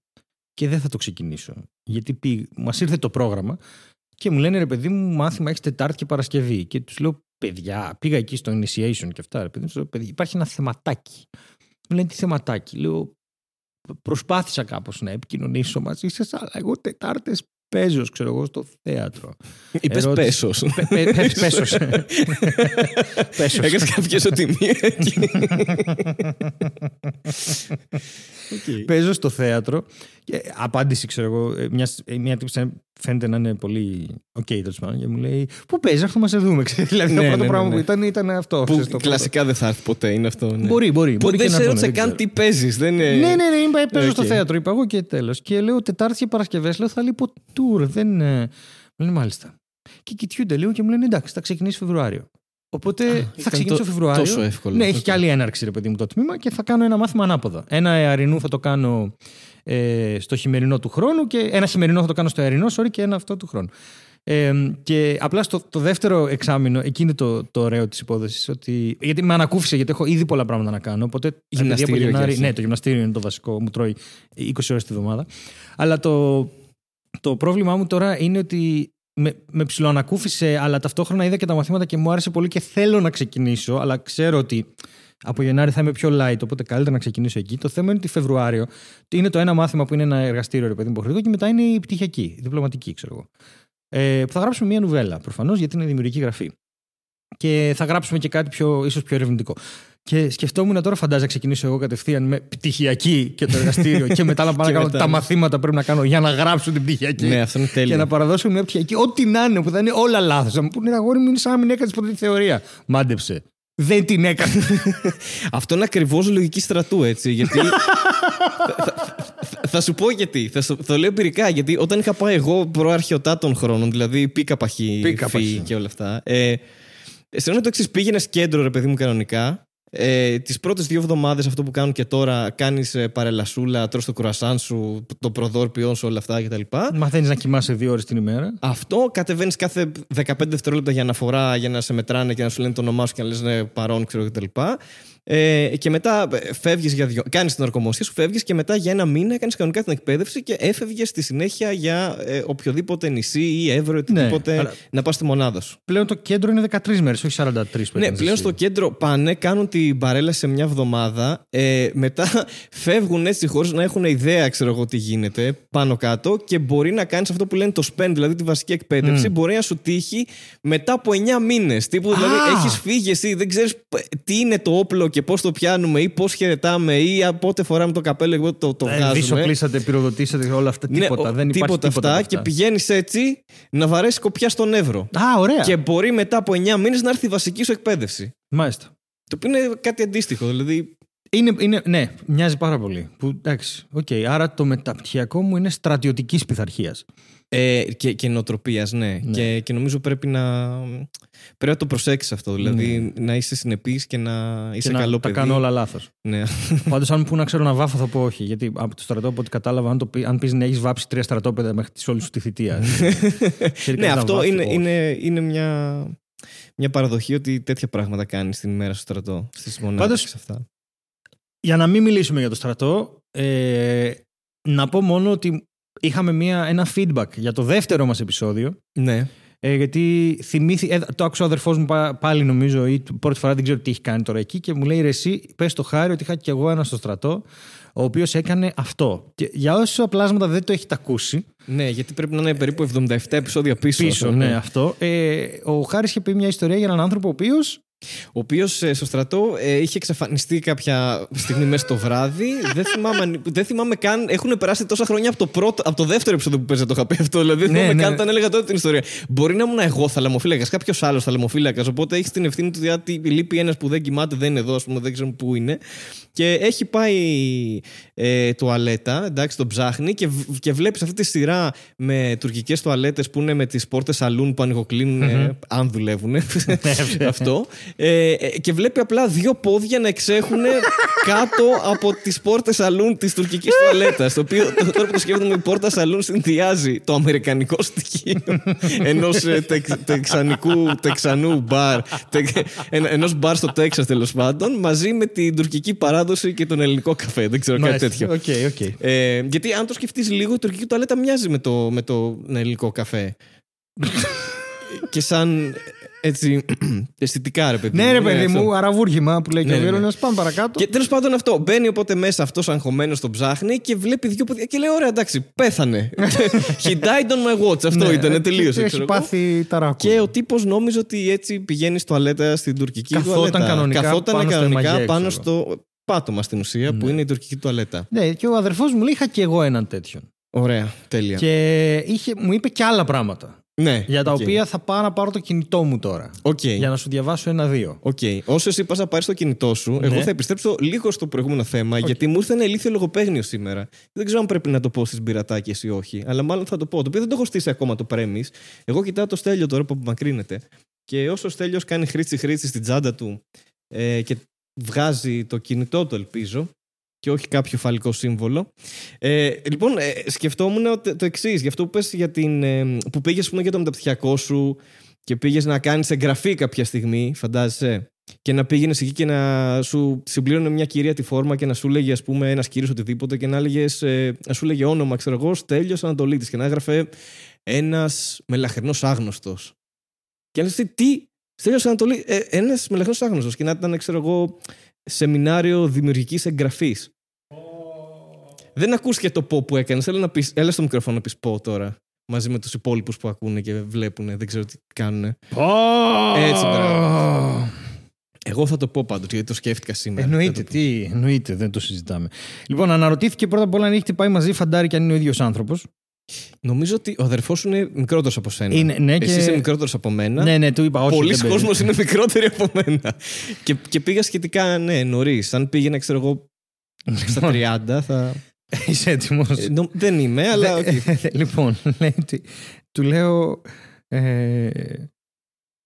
και δεν θα το ξεκινήσω. Γιατί μας ήρθε το πρόγραμμα και μου λένε ρε παιδί μου, μάθημα έχεις Τετάρτη και Παρασκευή. Και τους λέω, παιδιά, πήγα εκεί στο initiation και αυτά. Ρε παιδί, μου, τους λέω, παιδιά, υπάρχει ένα θεματάκι. Μου λένε τι θεματάκι. Λέω, προσπάθησα κάπως να επικοινωνήσω μαζί σας, αλλά εγώ Τετάρτες Παίζω, ξέρω εγώ, στο θέατρο. Είπε Ερώτηση. πέσος. Πε- πε- πε- [LAUGHS] Πέσος. [LAUGHS] Πέσος. Έκανες κάποια ισοτιμία εκεί. [LAUGHS] Παίζω στο θέατρο. Και απάντηση, ξέρω εγώ, ε, μιας- ε, μια τύψη φαίνεται να είναι πολύ οκ, τέλος πάντων. Και μου λέει, Πού παίζεις, αυτό να σε δούμε. [LAUGHS] ξέρεις. δηλαδή, το Ναι, πρώτο ναι, ναι, πράγμα ναι. που ήταν ήταν αυτό. Που ξέρεις, το πρώτο. κλασικά δεν θα έρθει ποτέ, είναι αυτό. Ναι. Μπορεί, μπορεί. Που μπορεί δεν και να σε το ρώτησα είναι, δεν καν ξέρω. τι παίζεις. Δεν είναι... Ναι, ναι, ναι, είμαι, παίζω στο Οκ. θέατρο, είπα εγώ και τέλος. Και λέω Τετάρτη και Παρασκευές, λέω θα λείπω tour. Δεν. ε, Μου λένε μάλιστα. Και κοιτιούνται λίγο και μου λένε εντάξει, θα ξεκινήσει Φεβρουάριο. Οπότε θα ήταν ξεκινήσω το- Φεβρουάριο. τόσο εύκολο. Ναι, έχει Οκ. και άλλη έναρξη, ρε παιδί μου, το τμήμα και θα κάνω ένα μάθημα ανάποδα. Ένα εαρινού θα το κάνω ε, στο χειμερινό του χρόνου και ένα χειμερινό θα το κάνω στο εαρινό, sorry, και ένα αυτό του χρόνου. Ε, και απλά στο το δεύτερο εξάμεινο, εκεί είναι το, το ωραίο της υπόθεσης. Ότι, γιατί με ανακούφισε, γιατί έχω ήδη πολλά πράγματα να κάνω. Οπότε, επειδή από Γυμναστήριο για Γενάρη- αρχή. Ναι, το γυμναστήριο είναι το βασικό, μου τρώει 20 ώρες τη βδομάδα. Αλλά το, το πρόβλημά μου τώρα είναι ότι με, με ψιλοανακούφισε, αλλά ταυτόχρονα είδα και τα μαθήματα και μου άρεσε πολύ και θέλω να ξεκινήσω, αλλά ξέρω ότι από Γενάρη θα είμαι πιο light, οπότε καλύτερα να ξεκινήσω εκεί. Το θέμα είναι ότι Φεβρουάριο είναι το ένα μάθημα που είναι ένα εργαστήριο, ρε παιδί μου, υποχρεωτικό, και μετά είναι η πτυχιακή, η διπλωματική, ξέρω εγώ. Ε, που θα γράψουμε μια νουβέλα, προφανώς, γιατί είναι δημιουργική γραφή. Και θα γράψουμε και κάτι πιο, ίσως πιο ερευνητικό. Και σκεφτόμουν τώρα, φαντάζομαι, να ξεκινήσω εγώ κατευθείαν με πτυχιακή και το εργαστήριο και μετά να [LAUGHS] πάω να Και κάνω μετά, τα ναι. μαθήματα που πρέπει να κάνω για να γράψω την πτυχιακή. Ναι, αυτό είναι Και τέλειο. να παραδώσω μια πτυχιακή, ό,τι να είναι, που θα είναι όλα λάθος. Να μου πούνε αγόρι μου, είναι σαν να μην έκανες ποτέ τη θεωρία. Μάντεψε. Δεν την έκανε. [LAUGHS] Αυτό είναι ακριβώς λογική στρατού, έτσι. Γιατί. [LAUGHS] θα, θα- θα σου πω γιατί. Θα, σου- θα το λέω εμπειρικά. Γιατί όταν είχα πάει εγώ προαρχαιοτά των χρόνων, δηλαδή πίκα παχύ, Πίκα φύ παχύ. και όλα αυτά. Ε, Αισθανόμουν το εξής: πήγαινε κέντρο, ρε παιδί μου, κανονικά. Ε, Τις πρώτες δύο εβδομάδες, αυτό που κάνουν και τώρα, κάνεις παρελασούλα, τρως το κουρασάν σου, το προδόρπιό σου, όλα αυτά κτλ. Μαθαίνεις να κοιμάσαι δύο ώρες την ημέρα. Αυτό κατεβαίνεις κάθε 15 δευτερόλεπτα για αναφορά, για να σε μετράνε και να σου λένε το όνομά σου και να λες ναι, παρόν, ξέρω κτλ. Ε, και μετά φεύγεις για δύο. Κάνεις την ορκομοσία σου, φεύγεις και μετά για ένα μήνα έκανε κανονικά την εκπαίδευση και έφευγες στη συνέχεια για ε, οποιοδήποτε νησί ή εύρο, οτιδήποτε Ναι, αλλά- να πας στη μονάδα σου. Πλέον το κέντρο είναι 13 μέρες, όχι 43 που Ναι, έκανες πλέον εσύ. στο κέντρο πάνε, κάνουν την παρέλαση σε μια εβδομάδα. Ε, μετά [LAUGHS] φεύγουν έτσι χωρίς να έχουν ιδέα, ξέρω εγώ, τι γίνεται πάνω κάτω και μπορεί να κάνεις αυτό που λένε το spend, δηλαδή τη βασική εκπαίδευση. Μμ. Μπορεί να σου τύχει μετά από 9 μήνες. Τύπου δηλαδή Α! έχεις φύγει εσύ, δεν ξέρεις τι είναι το όπλο και πώς το πιάνουμε ή πώς χαιρετάμε ή α, πότε φοράμε το καπέλο και πότε το, το Ε, βγάζουμε. Αφοπλίσατε, πυροδοτήσατε όλα αυτά. Ναι, Τίποτα. ο- δεν υπάρχει τίποτα τίποτα. αυτά από και πηγαίνεις έτσι να βαρέσεις σκοπιά στον Εύρο. Α, ωραία. Και μπορεί μετά από 9 μήνες να έρθει η βασική σου εκπαίδευση. Μάλιστα. Το οποίο είναι κάτι αντίστοιχο. Δηλαδή, Είναι, είναι, ναι, μοιάζει πάρα πολύ. Που, εντάξει, οκ. Άρα το μεταπτυχιακό μου είναι στρατιωτικής πειθαρχίας. ε, και, και νοοτροπία, ναι. Ναι. Και, και νομίζω πρέπει να, πρέπει να το προσέξεις αυτό. Δηλαδή, να είσαι συνεπής και να είσαι Και να καλό τα παιδί. κάνω όλα λάθος. Ναι. [LAUGHS] Πάντως, αν μου πούν να ξέρω να βάφω, θα πω όχι. Γιατί από το στρατό, από ό,τι κατάλαβα, αν, το πει, αν πεις να έχεις βάψει τρία στρατόπεδα μέχρι τη όλη σου τη θητεία. [LAUGHS] Ξέρεις ναι, κανείς να αυτό βάφει, είναι, όχι. είναι, είναι μια, μια παραδοχή ότι τέτοια πράγματα κάνεις την ημέρα στο στρατό. Στις μονάδες Πάντως- αυτά. Για να μην μιλήσουμε για το στρατό, ε, να πω μόνο ότι είχαμε μια, ένα feedback για το δεύτερο μας επεισόδιο. Ναι. Ε, γιατί θυμήθη, ε, το άκουσα ο αδερφός μου πα- πάλι νομίζω, ή πρώτη φορά δεν ξέρω τι έχει κάνει τώρα εκεί, και μου λέει ρε, εσύ, πες το χάρη ότι είχα κι εγώ ένα στο στρατό, ο οποίος έκανε αυτό. Και για όσα πλάσματα δεν το έχετε ακούσει, ναι, γιατί πρέπει να είναι περίπου 77 επεισόδια πίσω. πίσω, αυτό, ναι, αυτό. Ε, ο Χάρης είχε πει μια ιστορία για έναν άνθρωπο ο οποίος. Ο οποίος στο στρατό ε, είχε εξαφανιστεί κάποια στιγμή μέσα στο βράδυ. δεν, θυμάμαι, αν- δεν θυμάμαι καν. Έχουν περάσει τόσα χρόνια από το, πρώτο, από το δεύτερο επεισόδιο που παίζα το είχα πει αυτό. Δηλαδή δεν Ναι, θυμάμαι ναι. καν όταν έλεγα τότε την ιστορία. Μπορεί να ήμουν εγώ θαλαμοφύλακας, κάποιος άλλος θαλαμοφύλακας. Οπότε έχεις την ευθύνη του ότι λείπει ένας που δεν κοιμάται, δεν είναι εδώ, ας πούμε, δεν ξέρουμε πού είναι. Και έχει πάει ε, τουαλέτα, εντάξει, τον ψάχνει και, β- και βλέπεις αυτή τη σειρά με τουρκικές τουαλέτες που είναι με τις πόρτες σαλούν που ανοιγοκλίνουν, ε, αν δουλεύουν. [LAUGHS] αυτό. Ε, ε, και βλέπει απλά δύο πόδια να εξέχουν κάτω από τις πόρτες σαλούν της τουρκικής τουαλέτας. Το οποίο το- τώρα που το σκέφτομαι, η πόρτα σαλούν συνδυάζει το αμερικανικό στοιχείο ενός τεξανικού, τεξανού μπαρ, ενός μπαρ στο Τέξας τέλος πάντων, μαζί με την τουρκική παράδοση και τον ελληνικό καφέ. Δεν ξέρω κάτι τέτοιο. Οκ, οκ. Ε, γιατί αν το σκεφτείς λίγο, η τουρκική τουαλέτα μοιάζει με το, με το ελληνικό καφέ. [LAUGHS] και σαν έτσι αισθητικά, ρε παιδί Ναι, ρε Είναι παιδί αυτό. μου, αραβούργημα που λέει Ναι, και ο ναι, ναι. Βίρονα. Πάμε παρακάτω. Και τέλος πάντων αυτό. Μπαίνει οπότε μέσα αυτός αγχωμένος τον ψάχνει και βλέπει δύο παιδιά και λέει: Ωραία, εντάξει, πέθανε. [LAUGHS] He died on my watch. Αυτό Ναι, ήταν, τελείωσε. Έχει ξέρω εγώ. πάθει ταράκου. Και ο τύπος νόμιζε ότι έτσι πηγαίνει στο τουαλέτα στην τουρκική Καθόταν τουαλέτα. κανονικά Καθόταν πάνω στο κανονικά εμαγέ, πάνω ξέρω. στο πάτωμα στην ουσία που Ναι. είναι η τουρκική τουαλέτα. Ναι, και ο αδερφός μου λέει: Είχα και εγώ έναν τέτοιον. Ωραία, τέλεια. Και είχε, μου είπε και άλλα πράγματα. Ναι, Για τα οκ. οποία θα πάω να πάρω το κινητό μου τώρα. Οκ. Για να σου διαβάσω ένα-δύο. Οκ. Όσο εσύ πας να πάρεις το κινητό σου, εγώ Ναι. θα επιστρέψω λίγο στο προηγούμενο θέμα, γιατί μου ήρθε ένα ηλίθιο λογοπαίγνιο σήμερα. Δεν ξέρω αν πρέπει να το πω στις μπειρατάκες ή όχι, αλλά μάλλον θα το πω. Το οποίο δεν το έχω στήσει ακόμα το premise. Εγώ κοιτάω το στέλιο τώρα που απομακρύνεται. Και όσο ο στέλιος κάνει χρήτσι χρήτσι στην τσάντα του ε, και βγάζει το κινητό του, ελπίζω, και όχι κάποιο φαλικό σύμβολο. Ε, λοιπόν, ε, σκεφτόμουν ότι- το εξής, γι' αυτό που, πες για την, ε, που πήγες πούμε, για το μεταπτυχιακό σου και πήγες να κάνεις εγγραφή κάποια στιγμή, φαντάζεσαι. Και να πήγαινες εκεί και να σου συμπλήρωνε μια κυρία τη φόρμα και να σου λέγε, ας πούμε, ένας κύριος οτιδήποτε και να, έλεγες, ε, να σου λέγε όνομα, ξέρω εγώ, Στέλιος Ανατολίτης και να έγραφε ένας μελαχρινός άγνωστος. Και να λες, τι, Στέλιος Ανατολίτη, ε, ένας μελαχρινό άγνωστος και να ήταν, ξέρω εγώ, σεμινάριο δημιουργικής εγγραφής. Δεν ακούστηκε το πω που έκανες. Θέλω να πεις, έλα στο μικρόφωνο να πεις πω τώρα. Μαζί με τους υπόλοιπους που ακούνε και βλέπουν. Δεν ξέρω τι κάνουν. Έτσι, μπράβο. Εγώ θα το πω πάντως γιατί το σκέφτηκα σήμερα. Εννοείται, Θα το πω. τι, εννοείται, δεν το συζητάμε. Λοιπόν, αναρωτήθηκε πρώτα απ' όλα αν έχει πάει μαζί φαντάρι και αν είναι ο ίδιος άνθρωπος. Νομίζω ότι ο αδερφός σου είναι μικρότερος από σένα. Είναι, ναι, Εσύ και- είσαι μικρότερος από μένα. Ναι, ναι, του είπα όχι. Πολλοί δεν παίζει. κόσμος είναι μικρότεροι από μένα. και, και πήγα σχετικά ναι, νωρίς. Αν πήγαινα, ξέρω εγώ, στα 30, θα. [LAUGHS] Είσαι έτοιμος. Ε, νο- δεν είμαι, αλλά. οκ. [LAUGHS] λοιπόν, λέει, ότι- του λέω. Ε,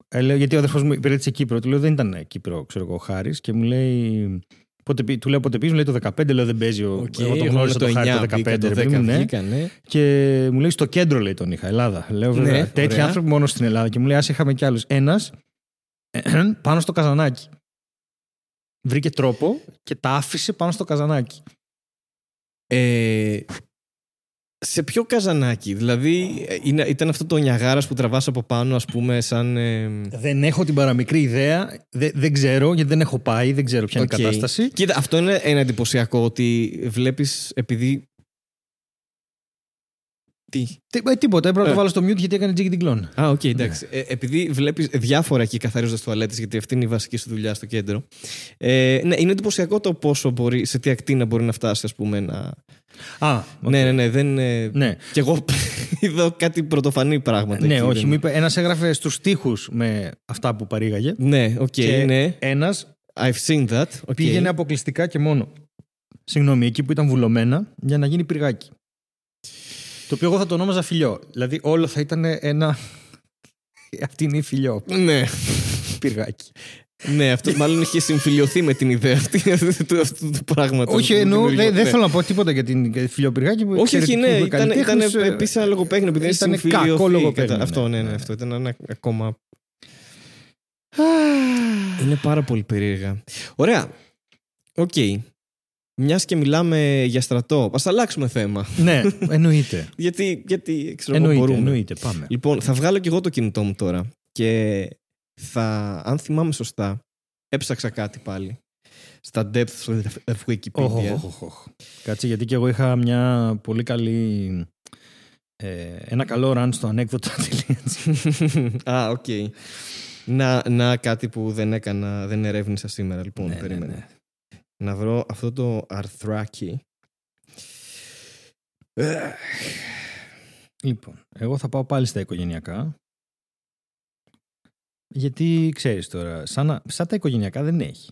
ε, λέω γιατί ο αδερφός μου υπηρέτησε Κύπρο. Του λέω δεν ήταν Κύπρο, ξέρω εγώ, ο Χάρης. Και μου λέει. Πότε, πή- του λέω πότε πήγε, μου λέει το 15, λέω δεν παίζει. ο- Οκ, εγώ το εγώ γνώρισα με το, Χάρη 9 το 15. βγήκα, το ρε παιδί 10 μου, ναι. βγήκα, ναι. Και μου λέει στο κέντρο λέει τον είχα, Ελλάδα. Λέω βέβαια. Ναι, τέτοιοι ωραία. άνθρωποι μόνο στην Ελλάδα. Και μου λέει, Α είχαμε κι άλλους. Ένας [CLEARS THROAT] πάνω στο καζανάκι. Βρήκε τρόπο και τα άφησε πάνω στο καζανάκι. Ε, σε ποιο καζανάκι, δηλαδή ε, είναι, ήταν αυτό το νιαγάρας που τραβάς από πάνω ας πούμε σαν... ε, Δεν έχω την παραμικρή ιδέα. Δεν, δεν ξέρω γιατί δεν έχω πάει. Δεν ξέρω ποια είναι οκ. η κατάσταση. Κοίτα, αυτό είναι ένα εντυπωσιακό ότι βλέπεις επειδή... Τι; Τι- ε, τίποτα. Έπρεπε να Ε. το βάλω στο mute γιατί έκανε τζίγκι την κλόν. Α, οκ, εντάξει. Ε, επειδή βλέπεις διάφορα εκεί καθαρίζοντας τουαλέτες, γιατί αυτή είναι η βασική σου δουλειά στο κέντρο. Ε, ναι, είναι εντυπωσιακό το πόσο μπορεί, σε τι ακτίνα μπορεί να φτάσει, ας πούμε. Να... Α, οκ. Ναι, ναι, ναι. Δεν, ε, ναι. Κι εγώ [LAUGHS] είδα κάτι πρωτοφανή πράγματα. Ναι, εκεί, όχι. δεν- Μου είπε ένας έγραφε στους τοίχους με αυτά που παρήγαγε. Ναι, οκ, Και ναι. Ένας I've seen that. οκ. πήγαινε αποκλειστικά και μόνο. Συγγνώμη, εκεί που ήταν βουλωμένα για να γίνει πυργάκι. Το οποίο εγώ θα το ονόμαζα φιλιό. Δηλαδή όλο θα ήταν ένα. Αυτή είναι η φιλιό. Ναι, Πυργάκι. ναι, αυτός μάλλον είχε συμφιλιωθεί με την ιδέα αυτή του, αυτού του πράγματος. όχι, εννοώ. Δεν δεν θέλω να πω τίποτα για την για τη φιλιό πυργάκι. που Όχι, όχι, εξαιρετικούς ναι, ήταν, ήταν καλλιτέχνης, ε, επίσης ένα λογοπαίγνιο επειδή ήταν δεν κακό συμφιλιωθεί. λογοπαίγνιο, Κατα- Αυτό, ναι, ναι, ναι, ναι. αυτό ήταν ένα ακόμα. Είναι πάρα πολύ περίεργα. Ωραία. Οκ. Μιας και μιλάμε για στρατό, ας αλλάξουμε θέμα. Ναι, εννοείται. [LAUGHS] Γιατί, γιατί ξέρω εγώ, εννοείται, μπορούμε. εννοείται. Πάμε. Λοιπόν, θα βγάλω κι εγώ το κινητό μου τώρα και θα, αν θυμάμαι σωστά, έψαξα κάτι πάλι. Στα depths of Wikipedia. Οχ, οχ, οχ, οχ. Κάτσε γιατί και εγώ είχα μια πολύ καλή. Ε, ένα καλό run στο ανέκδοτα. [LAUGHS] Α, οκ. Να, να κάτι που δεν έκανα, δεν ερεύνησα σήμερα. Λοιπόν, Ναι, ναι, περίμενε. ναι. Να βρω αυτό το αρθράκι. Ε, Λοιπόν, εγώ θα πάω πάλι στα οικογενειακά. Γιατί ξέρεις τώρα, σαν, να- σαν τα οικογενειακά δεν έχει.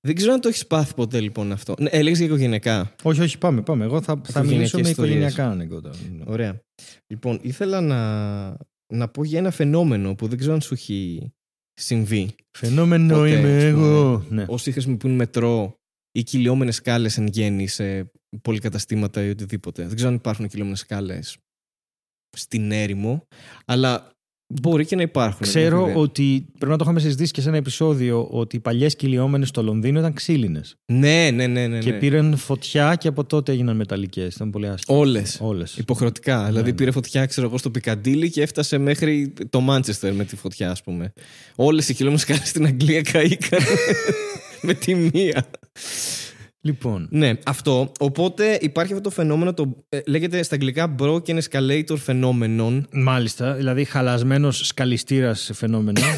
Δεν ξέρω αν το έχεις πάθει ποτέ λοιπόν αυτό. Ναι, έλεγες για οικογενειακά. Όχι, όχι, πάμε, πάμε. Εγώ θα, θα μιλήσω με Οικογενειακές ιστορίες. οικογενειακά ανεκδότα. Ωραία. Λοιπόν, ήθελα να, να πω για ένα φαινόμενο που δεν ξέρω αν σου έχει συμβεί. Φαινόμενο Ποτέ, είμαι ας πούμε. εγώ. Ναι. Όσοι χρησιμοποιούν μετρό ή κυλιόμενες σκάλες εν γέννη σε πολυκαταστήματα ή οτιδήποτε. Δεν ξέρω αν υπάρχουν κυλιόμενες σκάλες στην έρημο, αλλά Μπορεί και να υπάρχουν. Ξέρω δεν έχω ιδέα. ότι πρέπει να το είχαμε συζητήσει και σε ένα επεισόδιο ότι οι παλιές κυλιόμενες στο Λονδίνο ήταν ξύλινες. Ναι, ναι, ναι. ναι, Και ναι. πήραν φωτιά και από τότε έγιναν μεταλλικές. Ήταν πολύ άσχημο. Όλες. Όλες. Υποχρεωτικά. δηλαδή ναι. πήρε φωτιά, ξέρω εγώ, στο Πικαντήλι και έφτασε μέχρι το Μάντσεστερ με τη φωτιά, ας πούμε. Όλες οι κυλιόμενες σκάλες στην Αγγλία κάηκαν. [LAUGHS] με τη μία. Λοιπόν. Ναι, αυτό. Οπότε υπάρχει αυτό το φαινόμενο, το, ε, λέγεται στα αγγλικά broken escalator phenomenon. Μάλιστα. Δηλαδή χαλασμένος σκαλιστήρας φαινόμενο. [LAUGHS]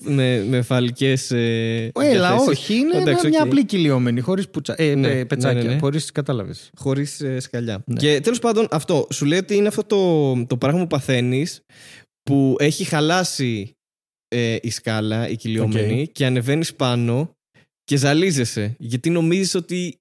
με, με φαλικές ε, Έλα, διαθέσεις. όχι. Είναι Εντάξει, μια οκ. απλή κυλιόμενη. Χωρίς πουτσα... ε, Ναι, ε, πετσάκια. ναι, ναι, ναι. Χωρίς κατάλαβες. Χωρίς ε, σκαλιά. Ναι. Και τέλος πάντων, αυτό σου λέει ότι είναι αυτό το, το πράγμα που παθαίνεις που έχει χαλάσει ε, η σκάλα, η κυλιόμενη, και ανεβαίνεις πάνω και ζαλίζεσαι. Γιατί νομίζεις ότι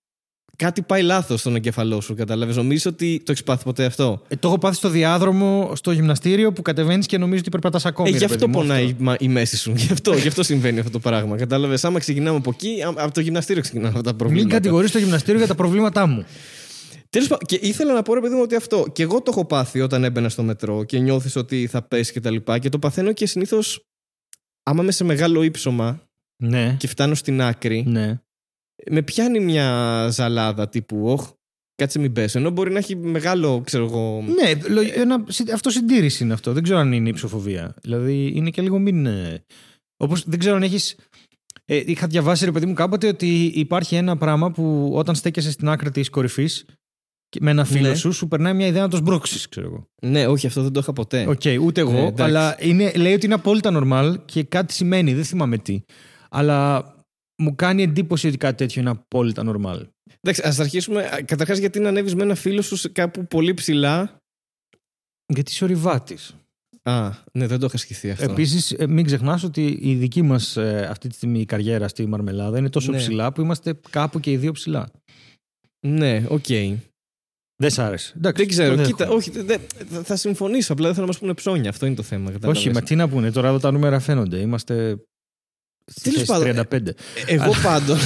κάτι πάει λάθος στον εγκεφαλό σου. Κατάλαβες; Νομίζεις ότι το έχεις πάθει ποτέ αυτό; Ε, το έχω πάθει στο διάδρομο, στο γυμναστήριο που κατεβαίνεις και νομίζεις ότι περπατάς ακόμη. Ε, ρε γι' παιδί αυτό μου, πονάει αυτό. η, μα- η μέση σου. [LAUGHS] Γι' αυτό, γι' αυτό συμβαίνει αυτό το πράγμα. Κατάλαβες; Άμα ξεκινάμε από εκεί, α- από το γυμναστήριο ξεκινάμε αυτά τα Μην προβλήματα. κατηγορείς το γυμναστήριο για τα προβλήματά μου. Τέλος πάντων, και ήθελα να πω ρε παιδί μου ότι αυτό. Και εγώ το έχω πάθει όταν έμπαινα στο μετρό και νιώθεις ότι θα πέσει και τα λοιπά. Και το παθαίνω και συνήθως, άμα είμαι σε μεγάλο ύψωμα Ναι. και φτάνω στην άκρη, Ναι. με πιάνει μια ζαλάδα τύπου, Όχ, κάτσε μην πέσω. Ενώ μπορεί να έχει μεγάλο, ξέρω εγώ. Ναι, λο- ένα, συ- αυτό συντήρηση είναι αυτό. Δεν ξέρω αν είναι υψοφοβία. Δηλαδή είναι και λίγο μην. ε, Όπως δεν ξέρω αν έχεις. Ε, είχα διαβάσει, ρε παιδί μου, κάποτε ότι υπάρχει ένα πράγμα που όταν στέκεσαι στην άκρη της κορυφής με ένα φίλο Ναι. σου, σου περνάει μια ιδέα να το σπρώξεις, ξέρω εγώ. Ναι, όχι, αυτό δεν το είχα ποτέ. Οκ, ούτε εγώ, Ναι, εντάξει. αλλά είναι, λέει ότι είναι απόλυτα normal και κάτι σημαίνει, δεν θυμάμαι τι. Αλλά μου κάνει εντύπωση ότι κάτι τέτοιο είναι απόλυτα normal. Εντάξει, ας αρχίσουμε. Καταρχάς, γιατί να ανέβεις με ένα φίλο σου σε κάπου πολύ ψηλά; Γιατί είσαι ορειβάτης. Α, ναι, δεν το είχα σκεφτεί αυτό. Επίσης, μην ξεχνάς ότι η δική μας αυτή τη στιγμή η καριέρα στη Μαρμελάδα είναι τόσο Ναι. ψηλά που είμαστε κάπου και οι δύο ψηλά. Ναι, οκ. Δεν σ' άρεσε. Εντάξει, Δεν ξέρω. το Κοίτα, δέχομαι. όχι, δεν- θα- θα συμφωνήσω. Απλά δεν θέλω να μας πούνε ψώνια. Αυτό είναι το θέμα. κατάλαβες. Όχι, μα τι να πούνε. Τώρα εδώ τα νούμερα φαίνονται. Είμαστε. Στη Τέλος θέση πάντων, 35. Εγώ πάντω. [LAUGHS]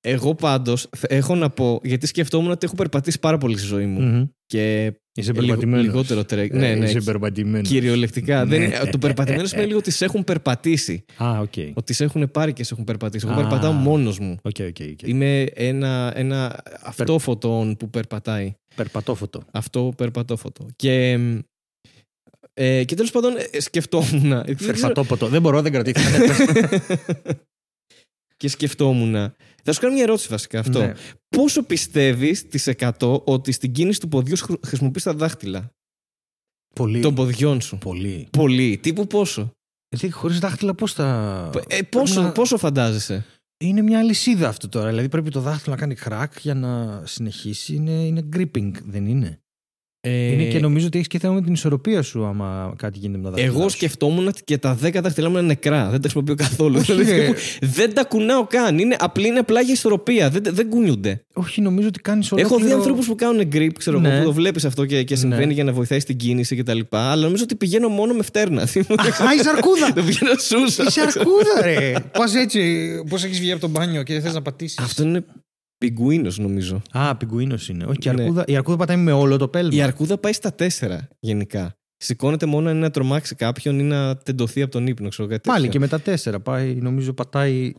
Εγώ πάντως έχω να πω, γιατί σκεφτόμουν ότι έχω περπατήσει πάρα πολύ στη ζωή μου. Μμμ. Και Είσαι λίγο- περπατημένος. λιγότερο τρέξει. Ναι, ναι. Είσαι περπατημένος. Κυριολεκτικά. Ναι. Δεν, το περπατημένο σημαίνει λίγο ότι σε έχουν περπατήσει. Α, οκ. Ότι σε έχουν πάρει και σε έχουν περπατήσει. Εγώ Α. περπατάω μόνος μου. Οκ, οκ, οκ. Είμαι ένα, ένα αυτόφωτο που περπατάει. Περπατόφωτο. Αυτό περπατόφωτο. Και, ε, και τέλος πάντων ε, σκεφτόμουν. [LAUGHS] δεν ξέρω- Περπατόποτο. Δεν μπορώ, δεν κρατήθηκα. [LAUGHS] και σκεφτόμουν. Θα σου κάνω μια ερώτηση βασικά αυτό. Ναι. Πόσο πιστεύεις τη 100 ότι στην κίνηση του ποδιού σου χρησιμοποιείς τα δάχτυλα; Πολύ. των ποδιών σου. Πολύ. Πολύ. Τύπου πόσο; Δηλαδή, χωρίς δάχτυλα, πώς θα. Ε, πόσο, να- πόσο φαντάζεσαι; Είναι μια αλυσίδα αυτό τώρα. Δηλαδή, πρέπει το δάχτυλο να κάνει crack για να συνεχίσει. Είναι, είναι gripping, δεν είναι; Ε, Είναι και νομίζω ότι έχεις και θέμα με την ισορροπία σου, άμα κάτι γίνεται με τα δάχτυλα. εγώ σου. σκεφτόμουν ότι και τα 10 δάχτυλά μου είναι νεκρά. Δεν τα χρησιμοποιώ καθόλου. Όχι, Δηλαδή, ρε. τύπου, δεν τα κουνάω καν. Είναι, απλή, είναι απλά για ισορροπία. Δεν, δεν κουνιούνται. Όχι, νομίζω ότι κάνεις όλο. Έχω δει ανθρώπους που κάνουν grip, ξέρω εγώ, Ναι. που το βλέπεις αυτό και, και συμβαίνει Ναι. για να βοηθάει στην κίνηση κτλ. Αλλά νομίζω ότι πηγαίνω μόνο με φτέρνα. Α, είσαι αρκούδα! [LAUGHS] Το πηγαίνω σούσα. Είσαι αρκούδα, ρε! [LAUGHS] Πας έτσι, πώς έχεις βγει από το μπάνιο και θες να πατήσεις. Αυτό είναι πιγκουίνος, νομίζω. Α, πιγκουίνος είναι. Όχι, και η Ναι. αρκούδα, η αρκούδα πατάει με όλο το πέλμα. Η αρκούδα πάει στα 4 γενικά. Σηκώνεται μόνο αν είναι να τρομάξει κάποιον ή να τεντωθεί από τον ύπνο, ξέρω κάτι Πάλι τέτοιο. και με τα τέσσερα. Πάει, νομίζω πατάει.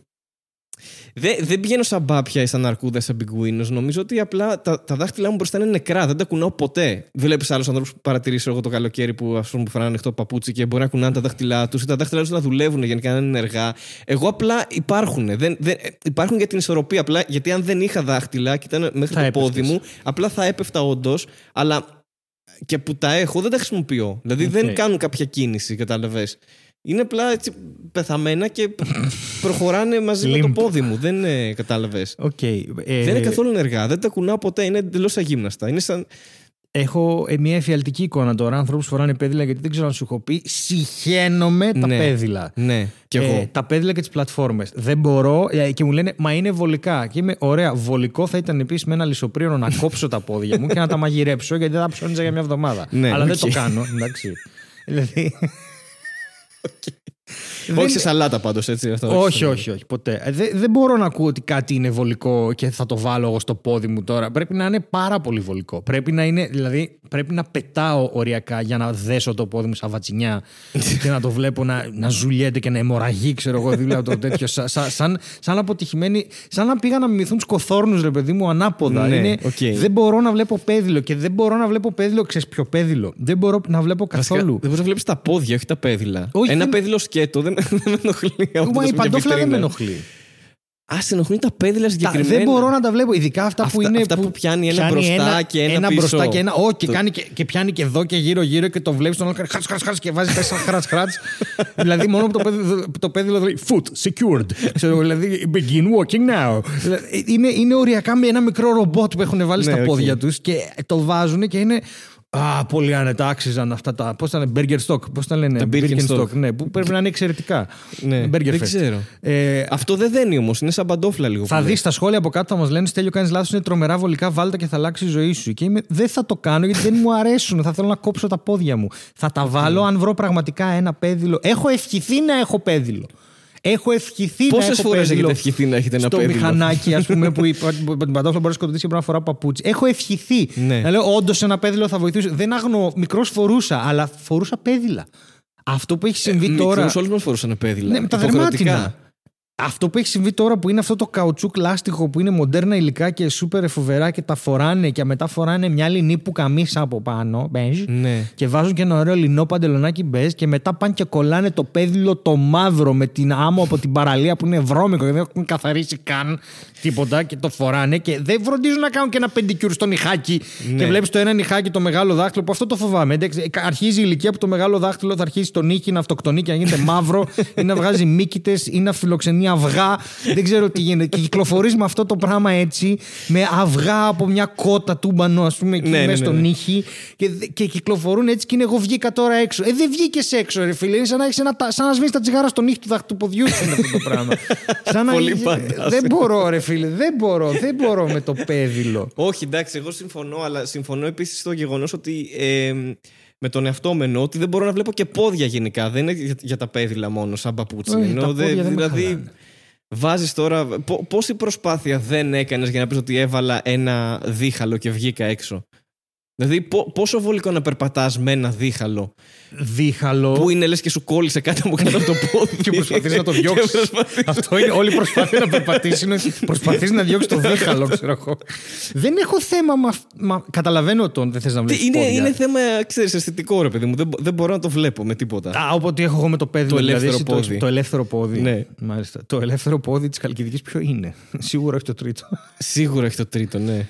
Δεν, δεν πηγαίνω σαν μπάπια ή σαν αρκούδα, σαν πιγκουίνος. Νομίζω ότι απλά τα, τα δάχτυλά μου μπροστά είναι νεκρά. Δεν τα κουνάω ποτέ. Βλέπεις άλλους ανθρώπους που παρατηρήσω εγώ το καλοκαίρι που, ας πούμε, που φοράνε ανοιχτό παπούτσι και μπορεί να κουνάνε τα δάχτυλά τους ή τα δάχτυλά τους να δουλεύουν γενικά να είναι ενεργά. Εγώ απλά υπάρχουν. Δεν, δεν, ε, υπάρχουν για την ισορροπία. Απλά γιατί αν δεν είχα δάχτυλα και ήταν μέχρι Θα το πόδι έπεφτες. μου, απλά θα έπεφτα όντως. Αλλά και που τα έχω δεν τα χρησιμοποιώ. Δηλαδή Οκ. δεν κάνουν κάποια κίνηση, κατάλαβες. Είναι απλά έτσι πεθαμένα και προχωράνε μαζί με το Limp. πόδι μου. Δεν ε, κατάλαβες. Οκ. Ε, Δεν είναι καθόλου ενεργά. Δεν τα κουνάω ποτέ. Είναι εντελώς αγύμναστα. Είναι σαν. Έχω ε, μια εφιαλτική εικόνα τώρα. Ανθρώπους φοράνε πέδιλα γιατί δεν ξέρω αν σου έχω πει. Σιχαίνομαι τα Ναι. πέδιλα. Ναι, κι εγώ. Ε, τα πέδιλα και τις πλατφόρμες. Δεν μπορώ ε, και μου λένε Μα είναι βολικά. Και είμαι ωραία. Βολικό θα ήταν επίσης με ένα αλυσοπρίονο να κόψω τα πόδια μου και να τα μαγειρέψω γιατί δεν θα ψώνιζα για μια εβδομάδα. Ναι, Αλλά δεν οκ. το κάνω. Εντάξει. [LAUGHS] δηλαδή. [LAUGHS] okay. Όχι σε σαλάτα πάντως, έτσι. Αυτό, όχι, όχι, όχι, ποτέ. Ε, δεν, δεν μπορώ να ακούω ότι κάτι είναι βολικό και θα το βάλω εγώ στο πόδι μου τώρα. Πρέπει να είναι πάρα πολύ βολικό. Πρέπει να είναι, δηλαδή, πρέπει να πετάω οριακά για να δέσω το πόδι μου σαν βατσινιά [LAUGHS] και να το βλέπω να, να ζουλιέται και να αιμορραγεί, ξέρω εγώ, δίπλα το τέτοιο. Σαν, σαν, σαν αποτυχημένη, σαν να πήγα να μιμηθώ τους κοθόρνους, ρε παιδί μου, ανάποδα. Ναι, είναι, οκ. Δεν μπορώ να βλέπω πέδιλο και δεν μπορώ να βλέπω πέδιλο, ξέρεις ποιο πέδιλο. Δεν μπορώ να βλέπω Βασικά, καθόλου. Δεν μπορείς να βλέπεις τα πόδια, όχι τα πέδιλα. Όχι, Ένα δεν- πέδιλο σκέτο δεν, [LAUGHS] δεν με ενοχλεί. από Μα το η σπίτι παντόφλα δεν με πιτρίνα. ενοχλεί. Α, σε ενοχλούν τα πέδιλα Τα- συγκεκριμένα. δεν μπορώ να τα βλέπω. Ειδικά αυτά, που Αυτά- είναι. αυτά που πιάνει ένα μπροστά και ένα πίσω. μπροστά και ένα. Όχι, και, Το- κάνει και, και πιάνει και εδώ και γύρω-γύρω και το βλέπεις τον άλλο. Χάτς, χάτς, χάτς και βάζει πέσα [LAUGHS] χράτ, χράτ. δηλαδή, μόνο που το πέδιλο, το πέδιλο λέει foot secured. Ξέρω, δηλαδή, begin walking now. Δηλαδή, είναι, είναι οριακά με ένα μικρό ρομπότ που έχουν βάλει Ναι, στα οκ. πόδια τους και το βάζουν και είναι. Α, πολύ άνετα άξιζαν αυτά τα. Πώς τα λένε, Burger Stock. Πώς τα λένε, Τα Birkenstock. Ναι, που πρέπει να είναι εξαιρετικά. Ναι, Burger δεν Fest. ξέρω. Ε, Αυτό δεν δένει όμως, είναι σαν παντόφλα λίγο. θα πολύ. δεις τα σχόλια από κάτω θα μας λένε Στέλιο, κάνεις λάθος, είναι τρομερά βολικά, βάλτα και θα αλλάξει η ζωή σου. Και είμαι, δεν θα το κάνω γιατί δεν μου αρέσουν. Θα θέλω να κόψω τα πόδια μου. Θα τα βάλω αν βρω πραγματικά ένα πέδιλο. Έχω ευχηθεί να έχω πέδιλο. Έχω ευχηθεί να Πόσες έχω φορές πέδιλο. έχετε ευχηθεί να έχετε ένα στο πέδιλο; μηχανάκι, ας πούμε, που η- που την παντόφλα μπορεί να σκοτωθεί και πρέπει να φορά παπούτσι. Έχω ευχηθεί. Ναι. Να λέω, όντως ένα πέδιλο θα βοηθούσε. Δεν αγνώ, μικρός φορούσα, αλλά φορούσα πέδιλα. Αυτό που έχει συμβεί τώρα. Μικρούς όλους μας φορούσαν πέδιλα. Ναι, με τα Υποχρεωτικά. δερμάτινα. Αυτό που έχει συμβεί τώρα που είναι αυτό το καουτσούκ λάστιχο που είναι μοντέρνα υλικά και σούπερ φοβερά και τα φοράνε και μετά φοράνε μια λινή που καμίσα από πάνω, μπέζ, Ναι. και βάζουν και ένα ωραίο λινό παντελονάκι μπέζ και μετά πάνε και κολλάνε το πέδιλο το μαύρο με την άμμο από την παραλία που είναι βρώμικο και δεν έχουν καθαρίσει καν τίποτα και το φοράνε και δεν φροντίζουν να κάνουν και ένα πεντικιούρ στο νυχάκι Ναι. και βλέπεις το ένα νυχάκι το μεγάλο δάχτυλο που αυτό το φοβάμαι. Εντάξει, Αρχίζει η ηλικία που το μεγάλο δάχτυλο θα αρχίσει το νύχι να αυτοκτονεί και να γίνεται μαύρο ή να βγάζει μύκητες ή να φιλοξενεί αυγά. δεν ξέρω τι γίνεται. Και κυκλοφορείς με αυτό το πράγμα έτσι, με αυγά από μια κότα τούμπανο, ας πούμε, εκεί Ναι, ναι, μέσα ναι, στο ναι. νύχι. Και, και κυκλοφορούν έτσι και είναι εγώ βγήκα τώρα έξω. Ε, δεν βγήκε έξω, ρε φίλε. Είναι σαν να, έχεις ένα, τα- σαν να σβήνεις τα τσιγάρα στο νύχι του δαχτυποδιού σου είναι αυτό το πράγμα. [LAUGHS] σαν να Πολύ έχεις- φαντάζομαι. Δεν μπορώ, ρε φίλε. Δεν μπορώ. Δεν μπορώ με το πέδιλο. Όχι, εντάξει, εγώ συμφωνώ, αλλά συμφωνώ επίσης στο γεγονός ότι. ε, με τον εαυτό μου εννοώ ότι δεν μπορώ να βλέπω και πόδια γενικά. Δεν είναι για, για τα πέδιλα μόνο, σαν παπούτσι. Όχι, Ενώ τα δεν- πόδια δεν με δηλαδή, χαλάνε. βάζεις τώρα. πο- πόση προσπάθεια δεν έκανες για να πεις ότι έβαλα ένα δίχαλο και βγήκα έξω; Δηλαδή, πο- πόσο βολικό να περπατάς με ένα δίχαλο Δίχαλο. που είναι λες και σου κόλλησε κάτι από κάτω από το πόδι. Και προσπαθείς να το [LAUGHS] Και διώξεις. προσπαθείς- Αυτό είναι όλη η προσπάθεια να περπατήσεις. Είναι προσπαθείς να διώξεις το [LAUGHS] δίχαλο, ξέρω εγώ. Δεν έχω θέμα. Μα, μα, καταλαβαίνω τον δεν θες να βλέπεις. είναι, είναι θέμα, ξέρεις, αισθητικό ρε παιδί μου. Δεν, μπο- δεν μπορώ να το βλέπω με τίποτα. Α, όποτε έχω εγώ με το πέδιλο. Το δηλαδή, ελεύθερο εσύ το- πόδι. Το, ελεύθερο πόδι. Ναι. Μάλιστα. Το ελεύθερο πόδι της Καλκιδική ποιο είναι; [LAUGHS] Σίγουρα όχι το τρίτο. Σίγουρα έχει το τρίτο, ναι.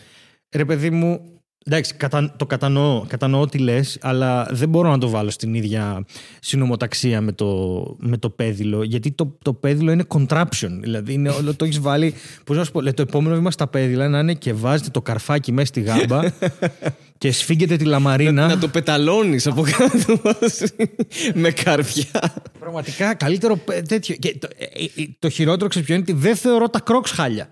Ρε παιδί μου, εντάξει, κατα... το κατανοώ, κατανοώ τι λες, αλλά δεν μπορώ να το βάλω στην ίδια συνομοταξία με το, με το πέδιλο, γιατί το, το πέδιλο είναι contraption. Δηλαδή, είναι, όλο, το έχεις βάλει. Πώς να σου πω, λέει, το επόμενο βήμα στα πέδιλα να είναι και βάζετε το καρφάκι μέσα στη γάμπα [LAUGHS] και σφίγγετε τη λαμαρίνα. Να το πεταλώνεις από κάτω μαζί, με καρφιά. Πραγματικά καλύτερο πε- τέτοιο. Και το, ε, ε, το χειρότερο ξέρεις ποιο είναι ότι δεν θεωρώ τα Crocs χάλια.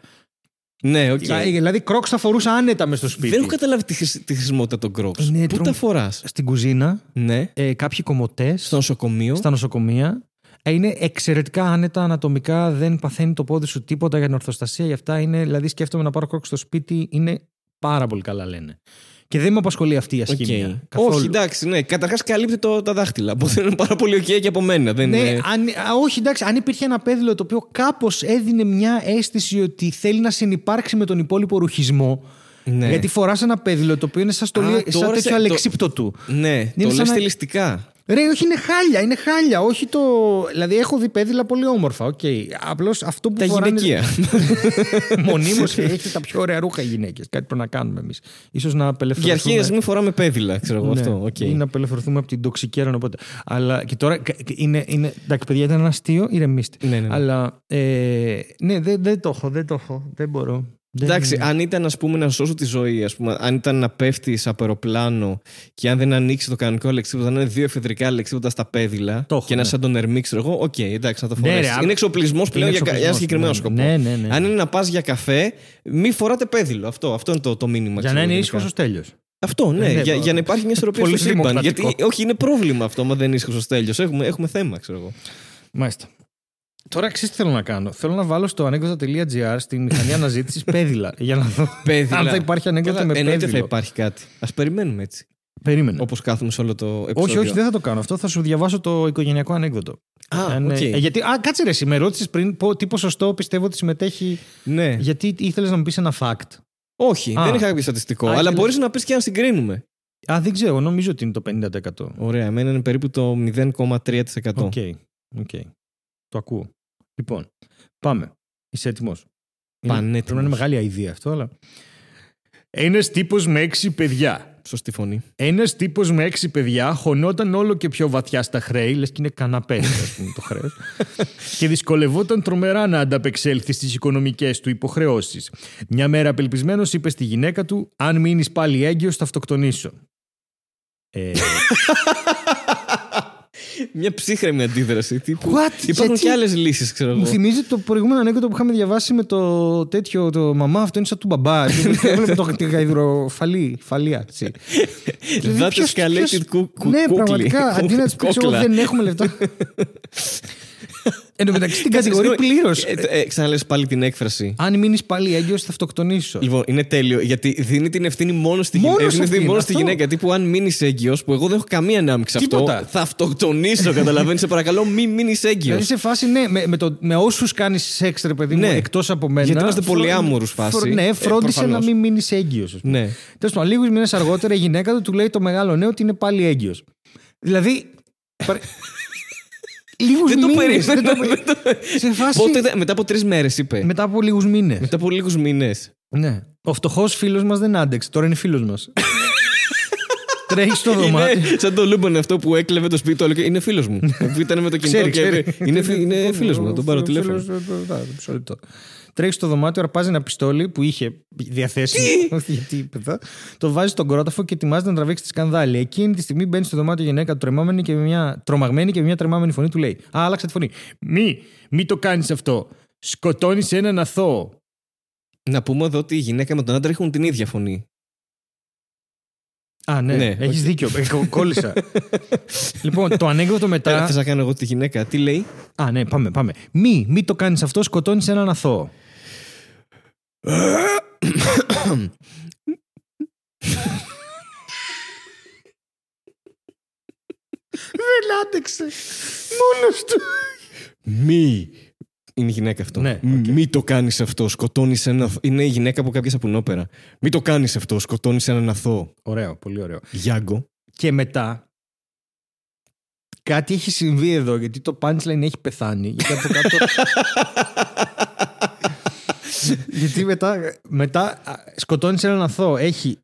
Ναι, οκ. Δηλαδή, Crocs θα φορούσα άνετα μες στο σπίτι. Δεν έχω καταλάβει τη, χρησ- τη χρησιμότητα των Crocs. Είναι Πού τρομ- τα φοράς, Στην κουζίνα, Ναι, ε, κάποιοι κομμωτές. στο νοσοκομείο. στα νοσοκομεία. Ε, Είναι εξαιρετικά άνετα ανατομικά, δεν παθαίνει το πόδι σου τίποτα για την ορθοστασία. Γι' αυτά είναι, δηλαδή σκέφτομαι να πάρω Crocs στο σπίτι, είναι πάρα πολύ καλά λένε. Και δεν με απασχολεί αυτή η Οκ. ασχήμια. καθόλου. Όχι, εντάξει, ναι. Καταρχάς καλύπτει το, τα δάχτυλα. Που είναι πάρα πολύ οκ και από μένα. Δεν Ναι, είναι... αν, α, όχι, εντάξει, αν υπήρχε ένα πέδιλο το οποίο κάπως έδινε μια αίσθηση ότι θέλει να συνυπάρξει με τον υπόλοιπο ρουχισμό. Ναι. Γιατί φοράς ένα πέδιλο το οποίο είναι σαν, στολή, Α, σαν τώρα τέτοιο σε- το- αλεξιπτώτου. Ναι, Είναι το σαν λες να- στιλιστικά. Ρε, όχι, είναι χάλια, είναι χάλια. Όχι το. Δηλαδή, έχω δει πέδιλα πολύ όμορφα. Οκ. Απλώς αυτό που Τα φοράνε. γυναικεία. [LAUGHS] Μονίμως έχετε τα πιο ωραία ρούχα οι γυναίκες. Κάτι πρέπει να κάνουμε εμείς. Ίσως να Για απελευθερωθούμε. αρχή να μην φοράμε πέδιλα, ξέρω εγώ Ναι, αυτό. οκ. Ή να απελευθερωθούμε από την τοξικέρα οπότε. Αλλά και τώρα κα- είναι. είναι εντάξει, παιδιά, ήταν ένα αστείο, ηρεμήστε. Ναι, ναι, ναι. Αλλά. Ε, ναι, δεν, δεν το έχω, δεν το έχω. Δεν μπορώ. Δεν- Εντάξει, αν ήταν ας πούμε, να σώσω τη ζωή, ας πούμε, αν ήταν να πέφτεις από αεροπλάνο και αν δεν ανοίξεις το κανονικό αλεξίπτωτο, να είναι δύο εφεδρικά αλεξίπτωτα στα πέδιλα Το έχω, και να ναι. σαν τον Ερμή, ξέρω εγώ, οκ, εντάξει, να το Ναι, φορέσεις. ρε, α- είναι εξοπλισμός πλέον είναι για, κα- για ένα εξοπλισμός, συγκεκριμένο ναι. σκοπό. Ναι, ναι, ναι. Αν είναι να πας για καφέ, μη φοράτε πέδιλο. Αυτό, αυτό είναι το, το μήνυμα. Για ξέρω να είναι εγώ, ήσυχος γενικά. ο τέλειο. Αυτό, ναι, Ναι, για, ναι, για να υπάρχει μια ισορροπία πολύ στο σύμπαν. δημοκρατικό. Γιατί όχι, είναι πρόβλημα αυτό, άμα δεν είναι ήσυχος ο τέλειο. Έχουμε, έχουμε θέμα, ξέρω εγώ. Μάλιστα. Τώρα ξέρεις τι θέλω να κάνω. Θέλω να βάλω στο ανέκδοτα.gr στην μηχανή αναζήτησης πέδιλα. Για να δω Πέδιλα. αν θα υπάρχει ανέκδοτο Καλά, με εννοείται θα πέδιλο. υπάρχει κάτι. Α περιμένουμε έτσι. Περίμενε. Όπως κάθομαι σε όλο το επεισόδιο. Όχι, όχι, δεν θα το κάνω αυτό. Θα σου διαβάσω το οικογενειακό ανέκδοτο. Α, Αν, ε, οκ. ε, γιατί, α, κάτσε ρε, εσύ, με ρώτησες πριν πω- τι ποσοστό πιστεύω ότι συμμετέχει. Ναι. Γιατί ήθελες να μου πεις ένα fact. Όχι, Α. δεν είχα κάποιο στατιστικό. Α, αλλά ήθελες- μπορείς να πεις και αν συγκρίνουμε. Α, δεν ξέρω, νομίζω ότι είναι το 50%. Ωραία, εμένα είναι περίπου το 0,3%. Οκ. οκ. Το ακούω. Λοιπόν, πάμε. Είσαι έτοιμος. Πανέτοιμος. Πρέπει να είναι μεγάλη αηδία αυτό, αλλά. Ένας τύπος με έξι παιδιά. Σωστή φωνή. Ένας τύπος με έξι παιδιά χωνόταν όλο και πιο βαθιά στα χρέη, λες και είναι καναπές, ας πούμε, το χρέος. [LAUGHS] και δυσκολευόταν τρομερά να ανταπεξέλθει στις οικονομικές του υποχρεώσεις. Μια μέρα απελπισμένος είπε στη γυναίκα του: Αν μείνεις πάλι έγκυος, θα αυτοκτονήσω. Ε, [LAUGHS] Μια ψύχρεμη αντίδραση. Τύπου... What? Υπάρχουν Γιατί; και άλλες λύσεις, ξέρω μου εγώ. θυμίζει το προηγούμενο ανέκδοτο που είχαμε διαβάσει με το τέτοιο. Το μαμά, αυτό είναι σαν του μπαμπά. Και έβλεπε [LAUGHS] το τη γαϊδροφαλή. Φαλία. έτσι. [LAUGHS] Δηλαδή, That ποιος- escalated ποιος- κου- κου- Ναι, κούκλι. πραγματικά. Αντί να τη πεις, Κόκλα. δεν έχουμε λεφτά. [LAUGHS] Εν τω μεταξύ την Κάτσε, κατηγορεί πλήρως. συγγνώμη. Ε, ε, Ξαναλες πάλι την έκφραση. Αν μείνεις πάλι έγκυος, θα αυτοκτονήσω. Λοιπόν, είναι τέλειο. Γιατί δίνει την ευθύνη μόνο στη, Μόνο γυ- σε δίνει αυτήν, μόνο στη αυτό. γυναίκα. Τύπου, αν μείνεις έγκυος, που εγώ δεν έχω καμία ανάμειξη σε αυτό, Τίποτα. θα αυτοκτονήσω. Καταλαβαίνεις, σε παρακαλώ, μην μείνεις έγκυος. Δηλαδή σε φάση, ναι, με, με, το- με όσους κάνεις σεξ, ρε παιδί μου, Ναι. εκτός από μένα. Γιατί είμαστε φρο- πολυάμορους φάση. φρο- Ναι, Ε, φρόντισε να προφανώς. μην μείνεις έγκυος. Ναι. Τέλος πάντων, λίγους μήνες αργότερα η γυναίκα του του λέει το μεγάλο νέο ότι είναι πάλι έγκυος. Δηλαδή. [LAUGHS] Λίγους Δεν το μήνες. περίμενα. δεν το- Σε φάση. Πότε δε- μετά από τρεις μέρες είπε. Μετά από λίγους μήνες. Μετά από λίγους μήνες. Ναι. Ο φτωχός φίλος μας δεν άντεξε. Τώρα είναι φίλος μας. Τρέχει στο δωμάτιο. Είναι σαν το Λούμπον αυτό που έκλεβε το σπίτι του όλο και είναι φίλος μου. που ήταν με το κινητό Ξέρει, και. ξέρει. Είναι, φι- είναι φίλος μου, να τον πάρω τηλέφωνο. Φίλος, ε, ε, ε, μισό λεπτό. Τρέχει στο δωμάτιο, αρπάζει ένα πιστόλι που είχε διαθέσιμο. [LAUGHS] Όχι, γιατί παιδιά. Το βάζει στον κρόταφο και ετοιμάζεται να τραβήξει τη σκανδάλη. Εκείνη τη στιγμή μπαίνει στο δωμάτιο η γυναίκα του τρεμάμενη και με μια τρομαγμένη και με μια τρεμάμενη φωνή του λέει: Α, άλλαξα τη φωνή. Μη, μη το κάνεις αυτό. Σκοτώνεις έναν αθώο. Να πούμε εδώ ότι η γυναίκα με τον άντρα έχουν την ίδια φωνή. Α, ναι, Ναι, έχεις οκ. δίκιο. Ε, κο- Κόλλησα. [LAUGHS] λοιπόν, το ανέκδοτο μετά. Θες να κάνω εγώ τη γυναίκα. Τι λέει; Α, ναι, πάμε, πάμε. Μη, μη το κάνεις αυτό, σκοτώνεις έναν αθώο. Δεν άντεξε. Μόνος του. Μη. Είναι η γυναίκα αυτό. Ναι, Μ- Μη το κάνεις αυτό. Σκοτώνεις ένα. Είναι η γυναίκα από κάποια σαπουνόπερα. Μη το κάνεις αυτό. Σκοτώνεις έναν αθώο. Ωραίο, πολύ ωραίο. Γιάγκο. Και μετά. Κάτι έχει συμβεί εδώ, γιατί το punchline έχει πεθάνει. Γιατί από κάτω. [LAUGHS] γιατί μετά, μετά σκοτώνεις έναν αθώο. Έχει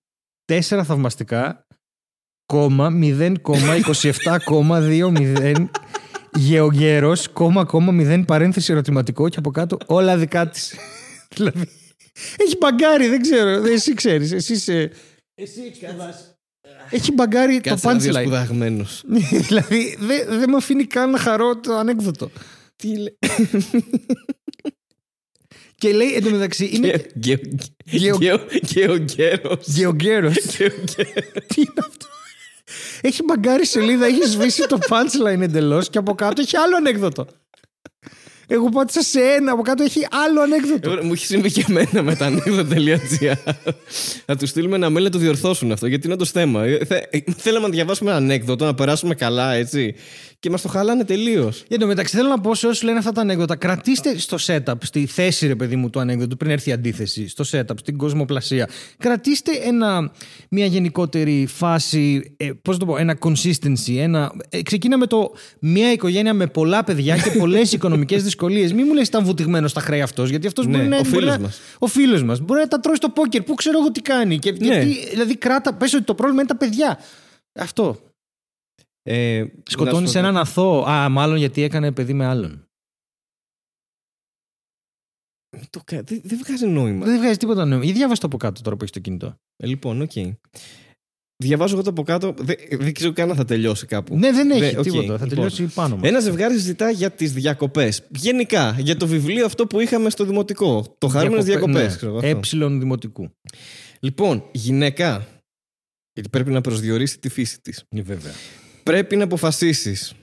τέσσερα θαυμαστικά, κόμμα 0,27,20 γεωγέρος, κόμμα, κόμμα, 0 παρένθεση ερωτηματικό και από κάτω όλα δικά της. [LAUGHS] δηλαδή. Έχει μπαγκάρει, δεν ξέρω. δεν- Εσύ ξέρεις. Εσύ είσαι. Εσύ έχεις σπουδάσει. Έχει μπαγκάρει το Κάτσε να δεις punchline. σπουδαγμένο. [LAUGHS] δηλαδή δεν δεν με αφήνει καν να χαρώ το ανέκδοτο. Τι λέει. [LAUGHS] Και λέει εντωμεταξύ είναι Γεω- Γεωγκέρο. γεωγκέρος. Τι είναι αυτό; Έχει μπαγκάρει σελίδα, έχει σβήσει το punchline εντελώς και από κάτω έχει άλλο ανέκδοτο. Εγώ πάτησα σε ένα, από κάτω έχει άλλο ανέκδοτο. Μου έχει συμβεί και εμένα με τα ανέκδοτα.gr. Θα του στείλουμε ένα mail να το διορθώσουν αυτό, γιατί είναι το θέμα. Ε, θε- ε, Θέλαμε να διαβάσουμε ένα ανέκδοτο, να περάσουμε καλά, έτσι. Και μας το χαλάνε τελείως. Για το μεταξύ θέλω να πω σε όσους λένε αυτά τα ανέκδοτα, κρατήστε στο setup, στη θέση ρε παιδί μου του ανέκδοτου, πριν έρθει η αντίθεση, στο setup, στην κοσμοπλασία. Κρατήστε ένα, μια γενικότερη φάση, ε, πώς να το πω, ένα consistency. Ένα, ε, ξεκίνα με το μια οικογένεια με πολλά παιδιά και πολλές [LAUGHS] οικονομικές δυσκολίες. Μην μου λες ήταν βουτυγμένος στα χρέη αυτός, γιατί αυτός Ναι, μπορεί να ο μπορεί φίλος να- μας. Ο φίλος μας. Μπορεί να τα τρώει στο πόκερ. Πού ξέρω εγώ τι κάνει. Και, Ναι. γιατί, δηλαδή, κράτα, πες ότι το πρόβλημα είναι τα παιδιά. Αυτό. Ε, Σκοτώνεις να σου πω- έναν αθώο. Α, μάλλον γιατί έκανε παιδί με άλλον. Μην το κα- Δεν δεν βγάζει νόημα. Δεν βγάζει τίποτα νόημα. Ή διάβασε το από κάτω τώρα που έχεις το κινητό. Ε, λοιπόν, οκ. Διαβάζω εγώ το από κάτω. Δεν, δεν ξέρω καν αν θα τελειώσει κάπου. Ναι, δεν έχει Δε- οκ, τίποτα. Θα λοιπόν. τελειώσει πάνω μας. Ένα ζευγάρι συζητά για τις διακοπές. Γενικά, για το βιβλίο αυτό που είχαμε στο δημοτικό. Το Χαρούμενες Διακοπές. Ναι. Έψιλον δημοτικού. Λοιπόν, γυναίκα. Γιατί πρέπει να προσδιορίσει τη φύση της. Ναι, βέβαια. Πρέπει να αποφασίσεις.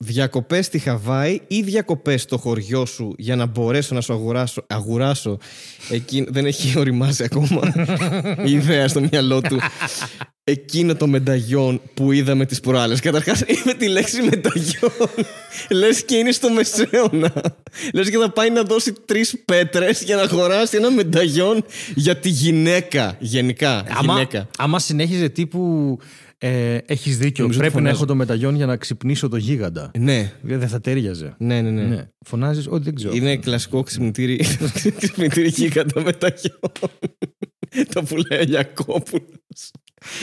Διακοπές στη Χαβάη ή διακοπές στο χωριό σου για να μπορέσω να σου αγοράσω, αγουράσω εκεί, δεν έχει οριμάσει ακόμα η ιδέα στο μυαλό του. Εκείνο το μενταγιόν που είδαμε τις προάλλες. Καταρχάς είπε τη λέξη μενταγιόν. Λες και είναι στο μεσαίωνα. Λες και θα πάει να δώσει τρεις πέτρες για να αγοράσει ένα μενταγιόν για τη γυναίκα γενικά Άμα, γυναίκα. άμα συνέχιζε τύπου ε, Έχεις δίκιο. Νομίζω Πρέπει ότι να φωνάζω. έχω το μεταγιόν για να ξυπνήσω το γίγαντα. ναι Δεν θα τέριαζε. ναι ναι, ναι. Ναι. Φωνάζεις, ό,τι δεν ξέρω. Είναι κλασικό ξυπνητήρι, [LAUGHS] ξυπνητήρι γίγαντα μεταγιόν. το που λέει ο Λιακόπουλος.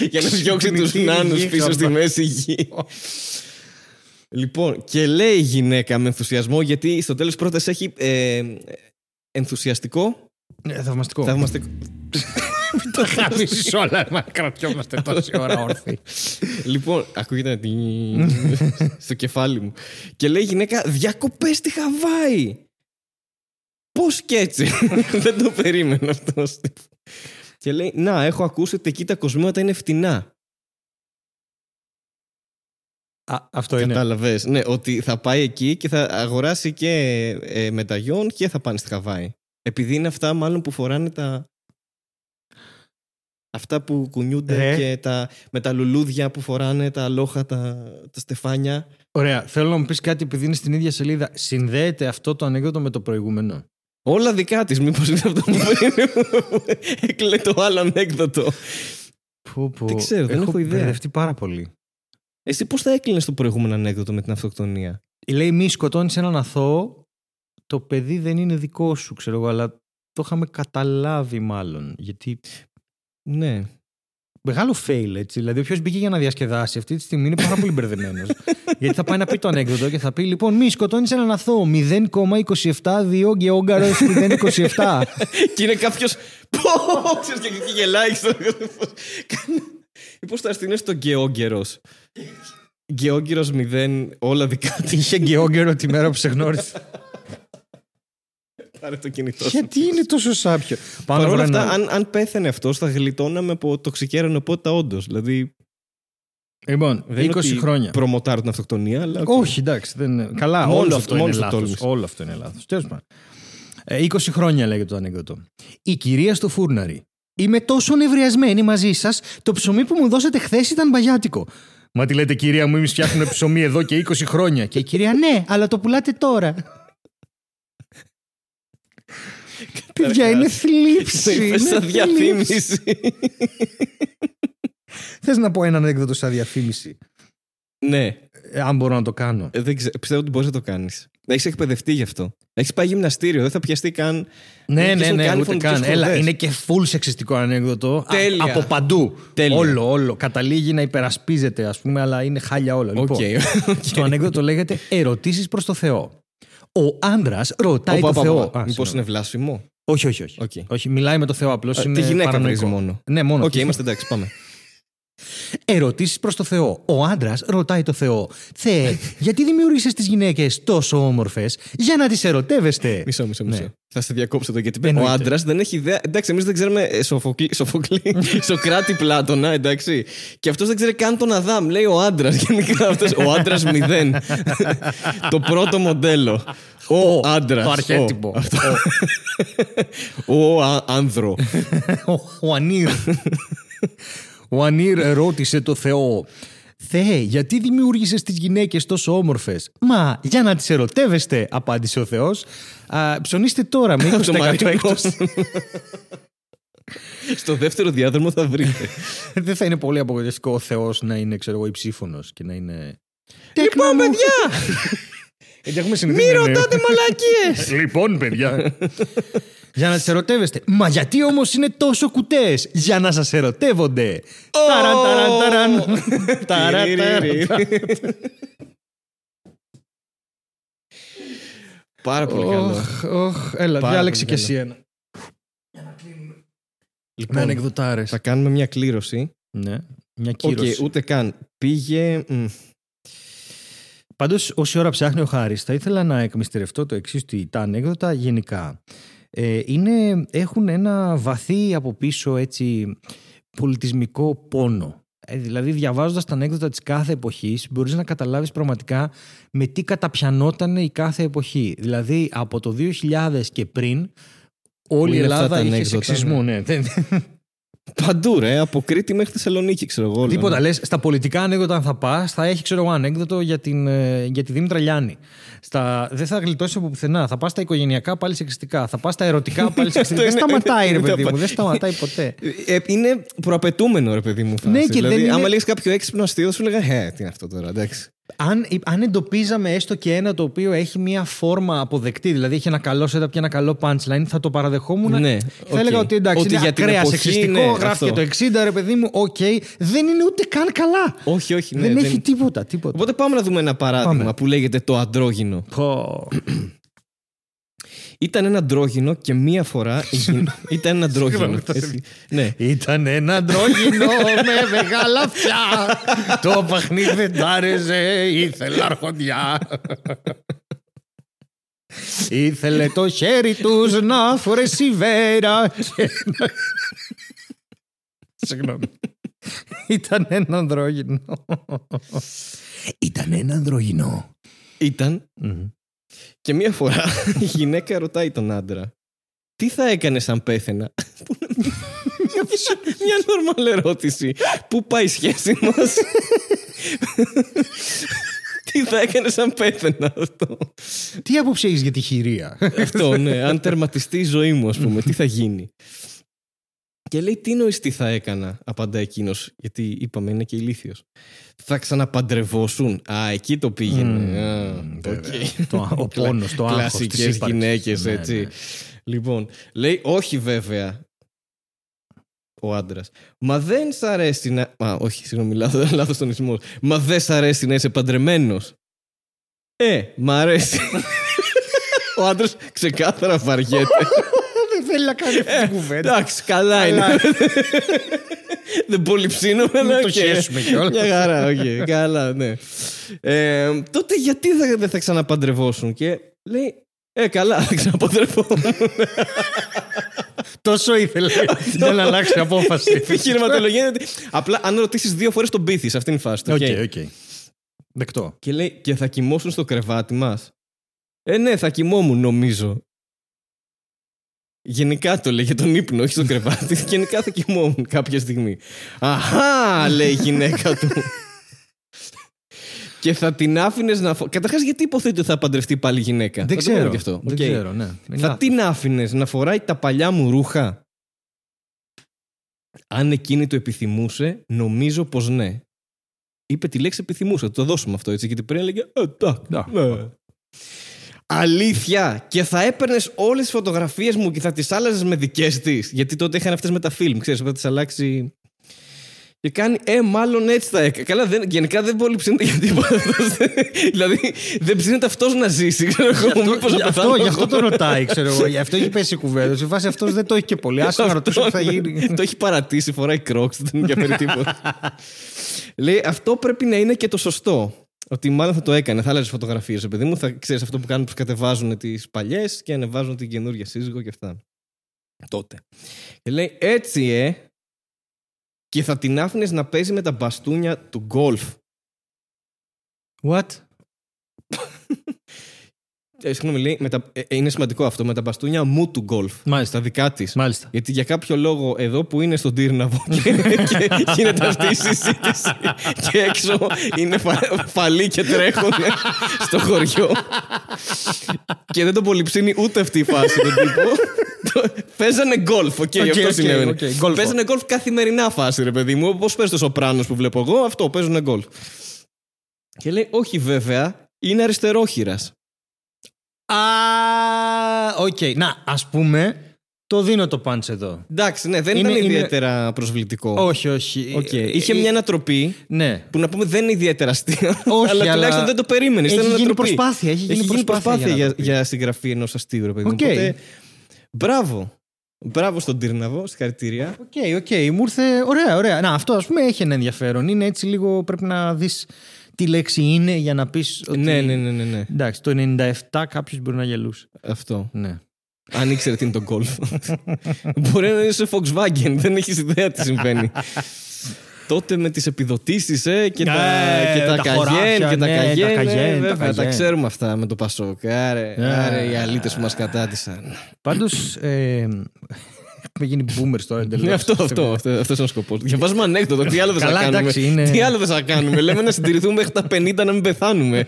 Για να διώξει τους Ξυπνητήρι νάνους πίσω γίγαντα. στη μέση γη. λοιπόν, και λέει η γυναίκα με ενθουσιασμό, γιατί στο τέλος πρώτα έχει ε, ενθουσιαστικό, Ναι, θαυμαστικό. θαυμαστικό. [LAUGHS] Τα χάσεις όλα. Μα κρατιόμαστε τόση ώρα όρθιοι. λοιπόν, ακούγεται τη... [LAUGHS] στο κεφάλι μου. Και λέει η γυναίκα, διακοπές στη Χαβάη. Πώς και έτσι; [LAUGHS] Δεν το περίμενα αυτό. Και λέει, να, έχω ακούσει ότι εκεί τα κοσμήματα είναι φτηνά. Α, αυτό είναι. Κατάλαβες. Ναι, ότι θα πάει εκεί και θα αγοράσει και ε, μεταγιόν και θα πάνε στη Χαβάη. Επειδή είναι αυτά μάλλον που φοράνε τα... Αυτά που κουνιούνται Ρε. και τα, με τα λουλούδια που φοράνε, τα αλόχα, τα, τα στεφάνια. Ωραία. Θέλω να μου πεις κάτι επειδή είναι στην ίδια σελίδα. Συνδέεται αυτό το ανέκδοτο με το προηγούμενο; Όλα δικά της, μήπως είναι αυτό που [LAUGHS] έκλε το άλλο ανέκδοτο. Πω, πω. Δεν ξέρω, δεν έχω ιδέα. μπερδευτεί πάρα πολύ. Εσύ πώς θα έκλεινες το προηγούμενο ανέκδοτο με την αυτοκτονία; Λέει μη σκοτώνεις έναν αθώο, το παιδί δεν είναι δικό σου, ξέρω εγώ, αλλά το είχαμε καταλάβει μάλλον. Γιατί Ναι. μεγάλο fail έτσι. Δηλαδή, όποιος μπήκε για να διασκεδάσει αυτή τη στιγμή είναι πάρα πολύ μπερδεμένος. [LAUGHS] Γιατί θα πάει να πει το ανέκδοτο και θα πει: Λοιπόν, μη σκοτώνεις έναν αθώο. 0,272 γεόγκαρο 0,27. και είναι κάποιος. Πω! Ξέρεις, και εκεί γελάει. Πώς θα έρθει είναι στο Γκαιόγκερο. Γκαιόγκερο 0, όλα δικά τη. Είχε γεόγκαιρο τη μέρα που σε γνώρισε. [LAUGHS] Πάρε το κινητό σου. Γιατί είναι τόσο σάπιο. Πάνω Παρ' όλα βρε αυτά, να- αν, αν πέθανε αυτός, θα γλιτώναμε από τοξική αερονοπότητα όντως. Δηλαδή, Λοιπόν, δεν είναι 20 ότι χρόνια. Προμοτάρω την αυτοκτονία, αλλά. οκ. Όχι, εντάξει. Δεν είναι... Καλά, Μόνος όλο του- αυτό είναι μόνος του λάθος. τόλμησε. Όλο αυτό είναι λάθος. Τέλος πάντων. Ε, 20 χρόνια λέγεται το ανέκδοτο. Η κυρία στο φούρναρι. Είμαι τόσο νευριασμένη μαζί σας, το ψωμί που μου δώσατε χθες ήταν μπαγιάτικο. Μα τη λέτε, κυρία μου, εμείς φτιάχνουμε ψωμί εδώ και 20 χρόνια. Και η κυρία, ναι, αλλά το πουλάτε τώρα. Παιδιά, είναι Το θλίψη. είπες σαν διαφήμιση. Θες να πω ένα ανέκδοτο σαν διαφήμιση; ναι, Ε, αν μπορώ να το κάνω. Ε, δεν ξέρω, πιστεύω ότι μπορείς να το κάνεις. Έχεις εκπαιδευτεί γι' αυτό. Έχεις πάει γυμναστήριο, δεν θα πιαστεί καν. Ναι, Δεν ναι, πιάσουν ναι, καν ούτε φωνικές καν. Έλα, χορδές. είναι και full σεξιστικό ανέκδοτο. Α- Τέλεια. από παντού. Τέλεια. Όλο, όλο. Καταλήγει να υπερασπίζεται, ας πούμε, αλλά είναι χάλια όλα. Οκ. Λοιπόν, το ανέκδοτο λέγεται Ερωτήσεις προς το Θεό. Ο άντρας ρωτάει το Θεό. Α, Μήπως συγγνώμη. είναι βλάσφημο. Όχι, όχι, όχι. Οκ. όχι. Μιλάει με το Θεό απλώς. Ε, Τη γυναίκα βρίζει μόνο. Ναι, μόνο. Οκ, είμαστε εντάξει, πάμε. Ερωτήσεις προς το Θεό. Ο άντρας ρωτάει το Θεό. Θεέ, γιατί δημιούργησες τις γυναίκες τόσο όμορφες; Για να τις ερωτεύεστε. Μισό, μισό, μισό. Ναι. Θα σε διακόψω εδώ γιατί ο Εννοείται. άντρας δεν έχει ιδέα. Εντάξει, εμείς δεν ξέρουμε ε, Σοφοκλή, Σοφοκλή [LAUGHS] Σοκράτη Πλάτωνα, εντάξει. Και αυτός δεν ξέρει καν τον Αδάμ. Λέει ο άντρας. [LAUGHS] Γενικά αυτός, ο άντρας μηδέν. [LAUGHS] το πρώτο μοντέλο. Ο άντρας. Το αρχέτυπο. Ο α- άνδρο. Ο- Ο Ανίρ. Ο Ανίρ ρώτησε το Θεό. Θεέ, γιατί δημιούργησες τις γυναίκες τόσο όμορφες; Μα, για να τις ερωτεύεστε, απάντησε ο Θεός. Α, ψωνίστε τώρα με 20% [LAUGHS] Το Μαρικό. έκπτωση. [LAUGHS] Στο δεύτερο διάδρομο θα βρείτε. [LAUGHS] Δεν θα είναι πολύ απογοητευτικό ο Θεός να είναι, ξέρω εγώ, υψήφωνος και να είναι... λοιπόν, παιδιά! Γιατί έχουμε συνηθίσει. Μη να είναι- ρωτάτε μαλακίες! [LAUGHS] Λοιπόν, παιδιά. για να τι ερωτεύεστε. Μα γιατί όμως είναι τόσο κουτές, Για να σας ερωτεύονται. Ταραν, ταραν, ταραν. Ταραν, ταραν. Πάρα πολύ καλό. Οχ, οχ, Έλα, Πάρα διάλεξε κι πολύ εσύ ένα. Με Λοιπόν, ανεκδοτάρες. θα κάνουμε μια κλήρωση. Ναι, μια Οκ, κύρωση. ούτε καν. Πήγε. Μ, Πάντως, όση ώρα ψάχνει ο Χάρης, θα ήθελα να εκμυστηρευτώ το εξής: ότι τα ανέκδοτα γενικά ε, είναι, έχουν ένα βαθύ από πίσω έτσι πολιτισμικό πόνο. Ε, δηλαδή, διαβάζοντας τα ανέκδοτα της κάθε εποχής, μπορείς να καταλάβεις πραγματικά με τι καταπιανόταν η κάθε εποχή. Δηλαδή, από το 2000 και πριν, όλη η Είναι αυτά Ελλάδα τα είχε ανέκδοτα, σεξισμό. Ναι. Δεν- Παντού, ρε. Από Κρήτη μέχρι Θεσσαλονίκη, ξέρω εγώ. όλα. Τίποτα. Λες, στα πολιτικά ανέκδοτα, αν θα πας, θα έχει ξέρω εγώ ανέκδοτο για, την, ε, για τη Δήμητρα Λιάννη. Στα, δεν θα γλιτώσει από πουθενά. Θα πας στα οικογενειακά πάλι σεξιστικά. Θα πας στα ερωτικά [LAUGHS] πάλι σεξιστικά. δεν είναι- σταματάει, ρε είναι παιδί μου. απα- Δεν σταματάει ποτέ. Ε, είναι προαπαιτούμενο, ρε παιδί μου. Φάση. Ναι, και δηλαδή, δεν είναι- άμα λέγει κάποιο έξυπνο αστείο, σου λέγα Ε, τι είναι αυτό τώρα, εντάξει. Αν, αν εντοπίζαμε έστω και ένα το οποίο έχει μία φόρμα αποδεκτή, δηλαδή έχει ένα καλό setup και ένα καλό punchline, θα το παραδεχόμουν. Ναι, θα οκ. έλεγα ότι εντάξει, Ότι είναι για την ακραία εποχή, σεξιστικό, ναι, γράφει αυτό. και το 60, ρε παιδί μου, οκ. δεν είναι ούτε καν καλά. Όχι, όχι. Ναι, δεν, έχει τίποτα, τίποτα. Οπότε πάμε να δούμε ένα παράδειγμα Πάμε. που λέγεται το αντρόγυνο. Πω. Ήταν ένα αντρόγυνο και μία φορά. η γυ- Ήταν ένα αντρόγυνο. Συγγνώμη, το έτσι. Ναι. Ήταν ένα αντρόγινο [LAUGHS] με μεγάλα αυτιά. το παιχνίδι δεν τ' άρεσε, ήθελε αρχοντιά. Ήθελε το χέρι τους να φορέσει βέρα. και να- Συγγνώμη. Ήταν ένα ανδρόγυνο. Ήταν ένα ανδρόγυνο. Ήταν και μία φορά [LAUGHS] η γυναίκα ρωτάει τον άντρα. Τι θα έκανες αν πέθαινα; Που είναι μια- Μια νορμάλ ερώτηση. Πού πάει η σχέση μας; Τι θα έκανες αν πέθαινα αυτό; Τι άποψη έχεις για τη χηρεία; Αυτό, ναι. Αν τερματιστεί η ζωή μου, ας πούμε, τι θα γίνει; Και λέει, τι νοείς τι θα έκανα, απαντά εκείνος, γιατί είπαμε είναι και ηλίθιος. Θα ξαναπαντρευόσουν. Α, εκεί το πήγαινε. Α, Μμμ, οκ. βέβαια. Το- ο πόνος, το άγχος της Κλασικές ύπαρξης. γυναίκες, Ναι, έτσι. ναι. Λοιπόν, λέει, όχι βέβαια. Ο άντρας. Μα δεν σ' αρέσει να. Μα, όχι, συγγνώμη, λάθος [LAUGHS] λάθος τονισμό. Μα δεν σ' αρέσει να είσαι παντρεμένος. Ε, μ' αρέσει. [LAUGHS] Ο άντρας ξεκάθαρα βαριέται. Δεν θέλει να κάνει αυτή την κουβέντα. Εντάξει, καλά είναι. Δεν πολύ ψήνομαι, αλλά. το οκ. χέσουμε κιόλας. Μια χαρά, οκ. Καλά, ναι. Ε, τότε γιατί θα- δεν θα ξαναπαντρευόσουν και λέει. Ε, καλά, θα ξαναπαντρευόμουν. Τόσο ήθελε για να αλλάξει απόφαση. Η επιχειρηματολογία είναι ότι. Απλά αν ρωτήσεις δύο φορές τον πείθεις, αυτή είναι η φάση. του, Οκ, οκ. οκ. Δεκτό. Και λέει, και θα κοιμόσουν στο κρεβάτι μας. Ε, ναι, θα κοιμόμουν, νομίζω. Γενικά το λέει για τον ύπνο, όχι στο κρεβάτι. [LAUGHS] Γενικά θα κοιμόμουν κάποια στιγμή. Αχά, λέει η γυναίκα του. και θα την άφηνες να. Φο... Καταρχάς, γιατί υποθέτει ότι θα παντρευτεί πάλι γυναίκα; Δεν Θα το πούμε ξέρω. και αυτό. Δεν Οκ. ξέρω, ναι. Είναι Θα λάθος. την άφηνες να φοράει τα παλιά μου ρούχα; Αν εκείνη το επιθυμούσε, νομίζω πως ναι. Είπε τη λέξη επιθυμούσε. Θα το δώσουμε αυτό έτσι. Γιατί πριν έλεγε. «Ε, εντάξει, Να. ναι». Αλήθεια! Και θα έπαιρνες όλες τις φωτογραφίες μου και θα τις άλλαζες με δικές της. Γιατί τότε είχαν αυτές με τα φιλμ, ξέρεις, θα τις αλλάξει. Και κάνει, ε, μάλλον έτσι θα έκανε. Καλά, δεν, γενικά δεν πολύ ψήνεται για τίποτα αυτός. [LAUGHS] δηλαδή, δεν ψήνεται αυτός να ζήσει. Ξέρω εγώ, μήπως να Γι' αυτό, πεθάνω γι' αυτό εγώ. το ρωτάει, ξέρω εγώ. Γι' αυτό έχει πέσει η κουβέντα. Σε φάση αυτός δεν το έχει και πολύ. Άσε να ρωτήσω τι θα γίνει. το έχει παρατήσει, φοράει κρόξ, δεν τον ενδιαφέρει τίποτα. [LAUGHS] Λέει, αυτό πρέπει να είναι και το σωστό. Ότι μάλλον θα το έκανε, θα άλλαζες φωτογραφίες, παιδί μου. Θα ξέρεις αυτό που κάνουν που κατεβάζουν τις παλιές και ανεβάζουν την καινούργια σύζυγο και αυτά. Τότε. Και λέει, έτσι ε. Και θα την άφηνες να παίζει με τα μπαστούνια του γκολφ. What? Ε, συγγνώμη, λέει, με τα, ε, ε, είναι σημαντικό αυτό. Με τα μπαστούνια μου του γκολφ. Μάλιστα. Τα δικά της. Μάλιστα. Γιατί για κάποιο λόγο εδώ που είναι στον Τύρναβο και, και γίνεται αυτή η συζήτηση και έξω είναι φα, φαλή και τρέχουν στο χωριό και δεν τον πολυψήνει ούτε αυτή η φάση τον τύπο. Το- Παίζανε γκολφ, οκ, Οκ, αυτό οκ, συνέβαινε. οκ, γκολφο. Παίζανε γκολφ καθημερινά φάση, ρε παιδί μου. Όπως παίζεις το Sopranos που βλέπω εγώ, αυτό παίζουν γκολφ. Και λέει, Όχι βέβαια, είναι αριστερόχειρας. Α, οκ. Να, ας πούμε, το δίνω το punch εδώ. Εντάξει, ναι, δεν Είναι- ήταν είναι- ιδιαίτερα προσβλητικό. Όχι, όχι. Οκ. Ε, Είχε ε, μια ανατροπή Ναι. που να πούμε δεν είναι ιδιαίτερα αστείο. Όχι, αλλά αλλά τουλάχιστον δεν το περίμενες. έχει γίνει προσπάθεια, έχει γίνει προσπάθεια για για, ανατροπή. για συγγραφή ενός αστείου, ρε παιδί μου. Οκ. Οπότε, μπράβο. Μπράβο στον Τύρναβο, συγχαρητήρια. Οκ, οκ. Μου ήρθε. Ωραία, ωραία. Να, αυτό ας πούμε έχει ένα ενδιαφέρον. Είναι έτσι λίγο. Πρέπει να δεις τι λέξη είναι για να πεις. Ότι... Ναι, ναι, ναι, ναι, ναι. Εντάξει, το 97 κάποιος μπορεί να γελούσε. Αυτό. Ναι. Αν ήξερε τι είναι το γκολφ. [LAUGHS] Μπορεί να είναι σε Volkswagen, δεν έχεις ιδέα τι συμβαίνει. [LAUGHS] τότε με τις επιδοτήσεις ε, και, Ε, τα, και τα, τα καγέν χωράφια, και τα ναι, τα καγέν. ε, καγέν, τα βέβαια, τα, καγέν. ξέρουμε αυτά με το Πασόκ. Άρε, Ε. άρε οι αλήτες που μας κατάντησαν. Πάντως. Ε, έχουμε γίνει boomers τώρα εντελώς. Ναι, αυτό, αυτό, αυτό, αυτός είναι ο σκοπός. Διαβάζουμε ανέκδοτο. Τι άλλο δεν θα Καλά, κάνουμε; εντάξει, είναι- Τι άλλο δεν θα κάνουμε; Λέμε να συντηρηθούμε μέχρι τα 50 να μην πεθάνουμε.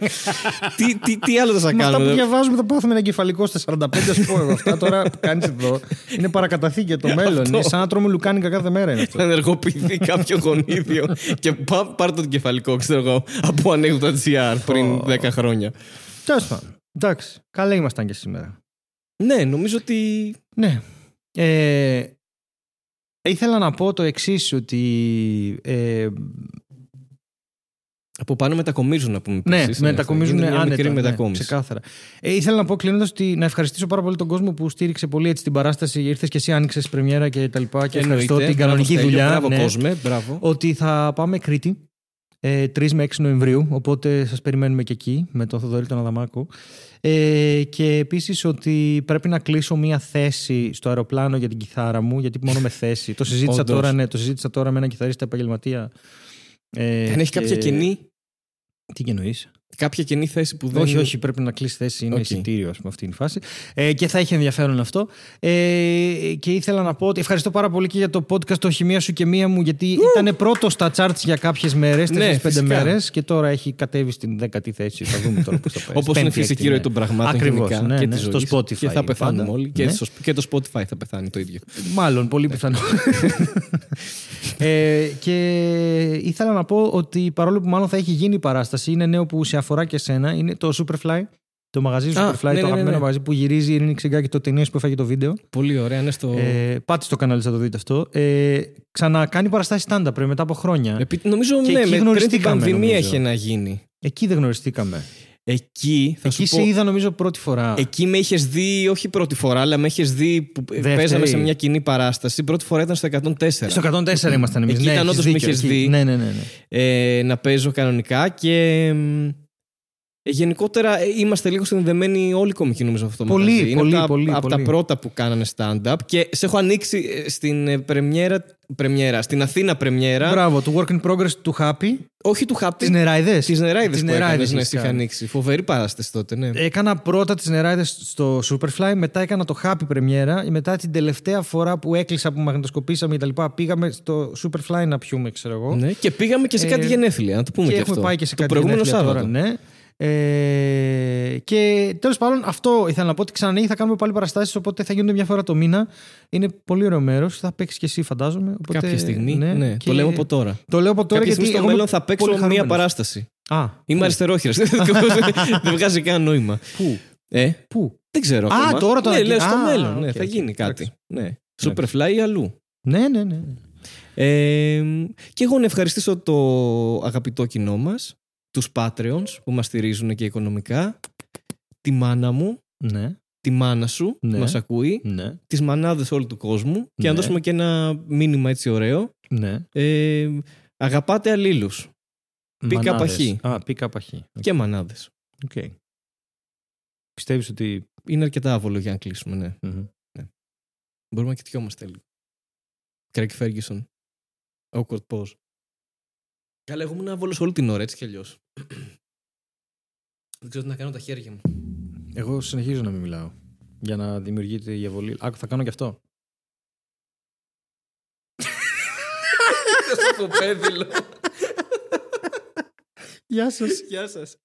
τι, τι, τι άλλο δεν θα Με αυτά που κάνουμε. διαβάζουμε θα πάθουμε ένα εγκεφαλικό στα 45, ας πω εγώ. Αυτά τώρα που κάνεις εδώ είναι παρακαταθήκη για το μέλλον. Είναι σαν να τρώμε λουκάνικα κάθε μέρα είναι αυτό. Θα ενεργοποιηθεί κάποιο γονίδιο και πά, πάρ το κεφαλικό, ξέρω εγώ, από ανέκδοτα.gr πριν 10 χρόνια. Τέλος πάντων. Εντάξει. Καλά ήμασταν και σήμερα. Ναι, νομίζω ότι. Ναι. Ε, ήθελα να πω το εξής ότι. Ε, Από πάνω μετακομίζουν να πούμε. ναι, επίσης, μετακομίζουν γίνεται μια άνετα. μικρή ναι, μετακόμιση. ξεκάθαρα. Ε, ήθελα να πω κλείνοντας ότι να ευχαριστήσω πάρα πολύ τον κόσμο που στήριξε πολύ έτσι την παράσταση. Ήρθες και εσύ, άνοιξες πρεμιέρα και τα λοιπά. Και ευχαριστώ Εννοείται. την κανονική Μπράβο, Στέλιο, δουλειά. Μπράβο, ναι. κόσμε. Μπράβο. ότι θα πάμε Κρήτη ε, 3 με 6 Νοεμβρίου, οπότε σας περιμένουμε και εκεί με τον Θοδωρή τον Αδαμάκο. Ε, και επίσης ότι πρέπει να κλείσω μία θέση στο αεροπλάνο για την κιθάρα μου, γιατί μόνο με θέση. το, συζήτησα Όντως. τώρα, ναι, το συζήτησα τώρα με έναν κιθαρίστα επαγγελματία. Ε, Αν έχει και- κάποια κενή, Τι εννοείς; Κάποια κενή θέση που δεν. Όχι, όχι, πρέπει να κλείσει θέση. Είναι Οκ. εισιτήριο, ας πούμε, αυτή είναι η φάση. Ε, και θα έχει ενδιαφέρον αυτό. Ε, και ήθελα να πω ότι ευχαριστώ πάρα πολύ και για το podcast το Χημεία σου και μία μου, γιατί ήταν πρώτο στα charts για κάποιες μέρες, 4-5 Ναι, φυσικά. μέρες, και τώρα έχει κατέβει στην δέκατη θέση. Θα δούμε τώρα πώς θα [LAUGHS] πάει. Όπως είναι φυσική ροή των πραγμάτων Ακριβώς, γενικά ναι, και ναι, της στο ζωής. Spotify Και θα πεθάνουμε πάντα. όλοι. Και, Ναι. στο- και το Spotify θα πεθάνει το ίδιο. Μάλλον, πολύ πιθανό. [LAUGHS] ε, και ήθελα να πω ότι παρόλο που μάλλον θα έχει γίνει η παράσταση, είναι νέο που σε αφορά και σένα. Είναι το Superfly. Το μαγαζί Α, Superfly, ναι, ναι, το ναι, αγαπημένο ναι. μαγαζί που γυρίζει η Ειρήνη Ξυγκάκη το ταινίες που έφαγε το βίντεο. Πολύ ωραία. Ναι, στο... Ε, πάτε στο κανάλι, θα το δείτε αυτό. Ε, ξανακάνει παραστάσεις stand-up ρε, μετά από χρόνια. Επί- Νομίζω Και ναι, εκεί με, πριν την γνωριστήκαμε, πανδημία νομίζω. είχε να γίνει. Εκεί δεν γνωριστήκαμε. Εκεί θα Εκεί σου σε πω, είδα νομίζω πρώτη φορά. Εκεί με είχες δει, όχι πρώτη φορά, αλλά με είχες δει που Δεύτερη. παίζαμε σε μια κοινή παράσταση. Πρώτη φορά ήταν στο 104. Στο 104 ήμασταν εμείς. Εκεί ναι, ήταν έχεις όντως με δίκιο, είχες εκεί. δει. Ναι, ναι, ναι. ναι. ε, να παίζω κανονικά και μ, ε, γενικότερα ε, είμαστε λίγο συνδεδεμένοι όλοι οι κομικοί νομίζω αυτό το Πολύ, μαγαζί. Είναι πολύ, από, τα, πολύ, από τα πολύ. πρώτα που κάνανε stand-up και σε έχω ανοίξει ε, στην ε, πρεμιέρα, πρεμιέρα, στην Αθήνα πρεμιέρα. Μπράβο, το work in progress του Happy. Όχι του Τις Χάπτη, νεράιδες. τις νεράιδες Τις που έκανες, νεράιδες ναι, έχεις είχα κάνει. ανοίξει. Φοβερή παράσταση τότε, ναι. Έκανα πρώτα τις νεράιδες στο Superfly, μετά έκανα το Happy πρεμιέρα. Μετά την τελευταία φορά που έκλεισα, που μαγνητοσκοπήσαμε κτλ. Πήγαμε στο Superfly να πιούμε, ξέρω εγώ. ναι. Και πήγαμε και σε κάτι Ε, γενέθλια, να το πούμε και και, έχουμε αυτό. πάει και σε το κάτι προηγούμενο γενέθλια Σάββατο. Τώρα, ναι. Ε, και τέλος πάντων, αυτό ήθελα να πω ότι ξανανοίγει. Θα κάνουμε πάλι παραστάσεις. Οπότε θα γίνονται μια φορά το μήνα. Είναι πολύ ωραίο μέρος. Θα παίξεις και εσύ, φαντάζομαι. Οπότε, Κάποια στιγμή. Ναι, και- το λέω από τώρα. Το λέω από τώρα Κάποια γιατί στιγμή στο εγώ είμαι μέλλον θα παίξω πολύ μία χαρούμενος. παράσταση. Α, Είμαι αριστερόχειρας. [LAUGHS] [LAUGHS] Δεν βγάζει κανένα νόημα. πού, Ε, πού; δεν ξέρω. Α, ακόμα. τώρα το ναι, ανακοι- λέω στο Α, μέλλον. Ναι, οκ, θα οκ, γίνει εντάξει. κάτι. Ναι. Superfly ή αλλού. Ναι, ναι, ναι. Ε, και εγώ να ευχαριστήσω το αγαπητό κοινό μας, τους Patreons που μας στηρίζουν και οικονομικά, τη μάνα μου, Ναι, τη μάνα σου Ναι. που μας ακούει, ναι, τις μανάδες όλου του κόσμου και να Ναι. δώσουμε και ένα μήνυμα έτσι ωραίο. ναι. Ε, αγαπάτε αλλήλους Πίκα Μανάδες. παχύ. Α, πίκα παχύ. και μανάδες. Οκ. Πιστεύεις ότι... Είναι αρκετά άβολο για να κλείσουμε, ναι. Μμμ. Μπορούμε να κοιτιόμαστε λίγο. Craig Ferguson. Awkward pause. Καλά, εγώ ήμουν άβολος όλη την ώρα, έτσι κι αλλιώς. Δεν ξέρω τι να κάνω τα χέρια μου. Εγώ συνεχίζω να μην μιλάω. Για να δημιουργείται η αβολή. Άκου, θα κάνω και αυτό. [LAUGHS] Στο πέδιλο. Γεια σας. Γεια σας.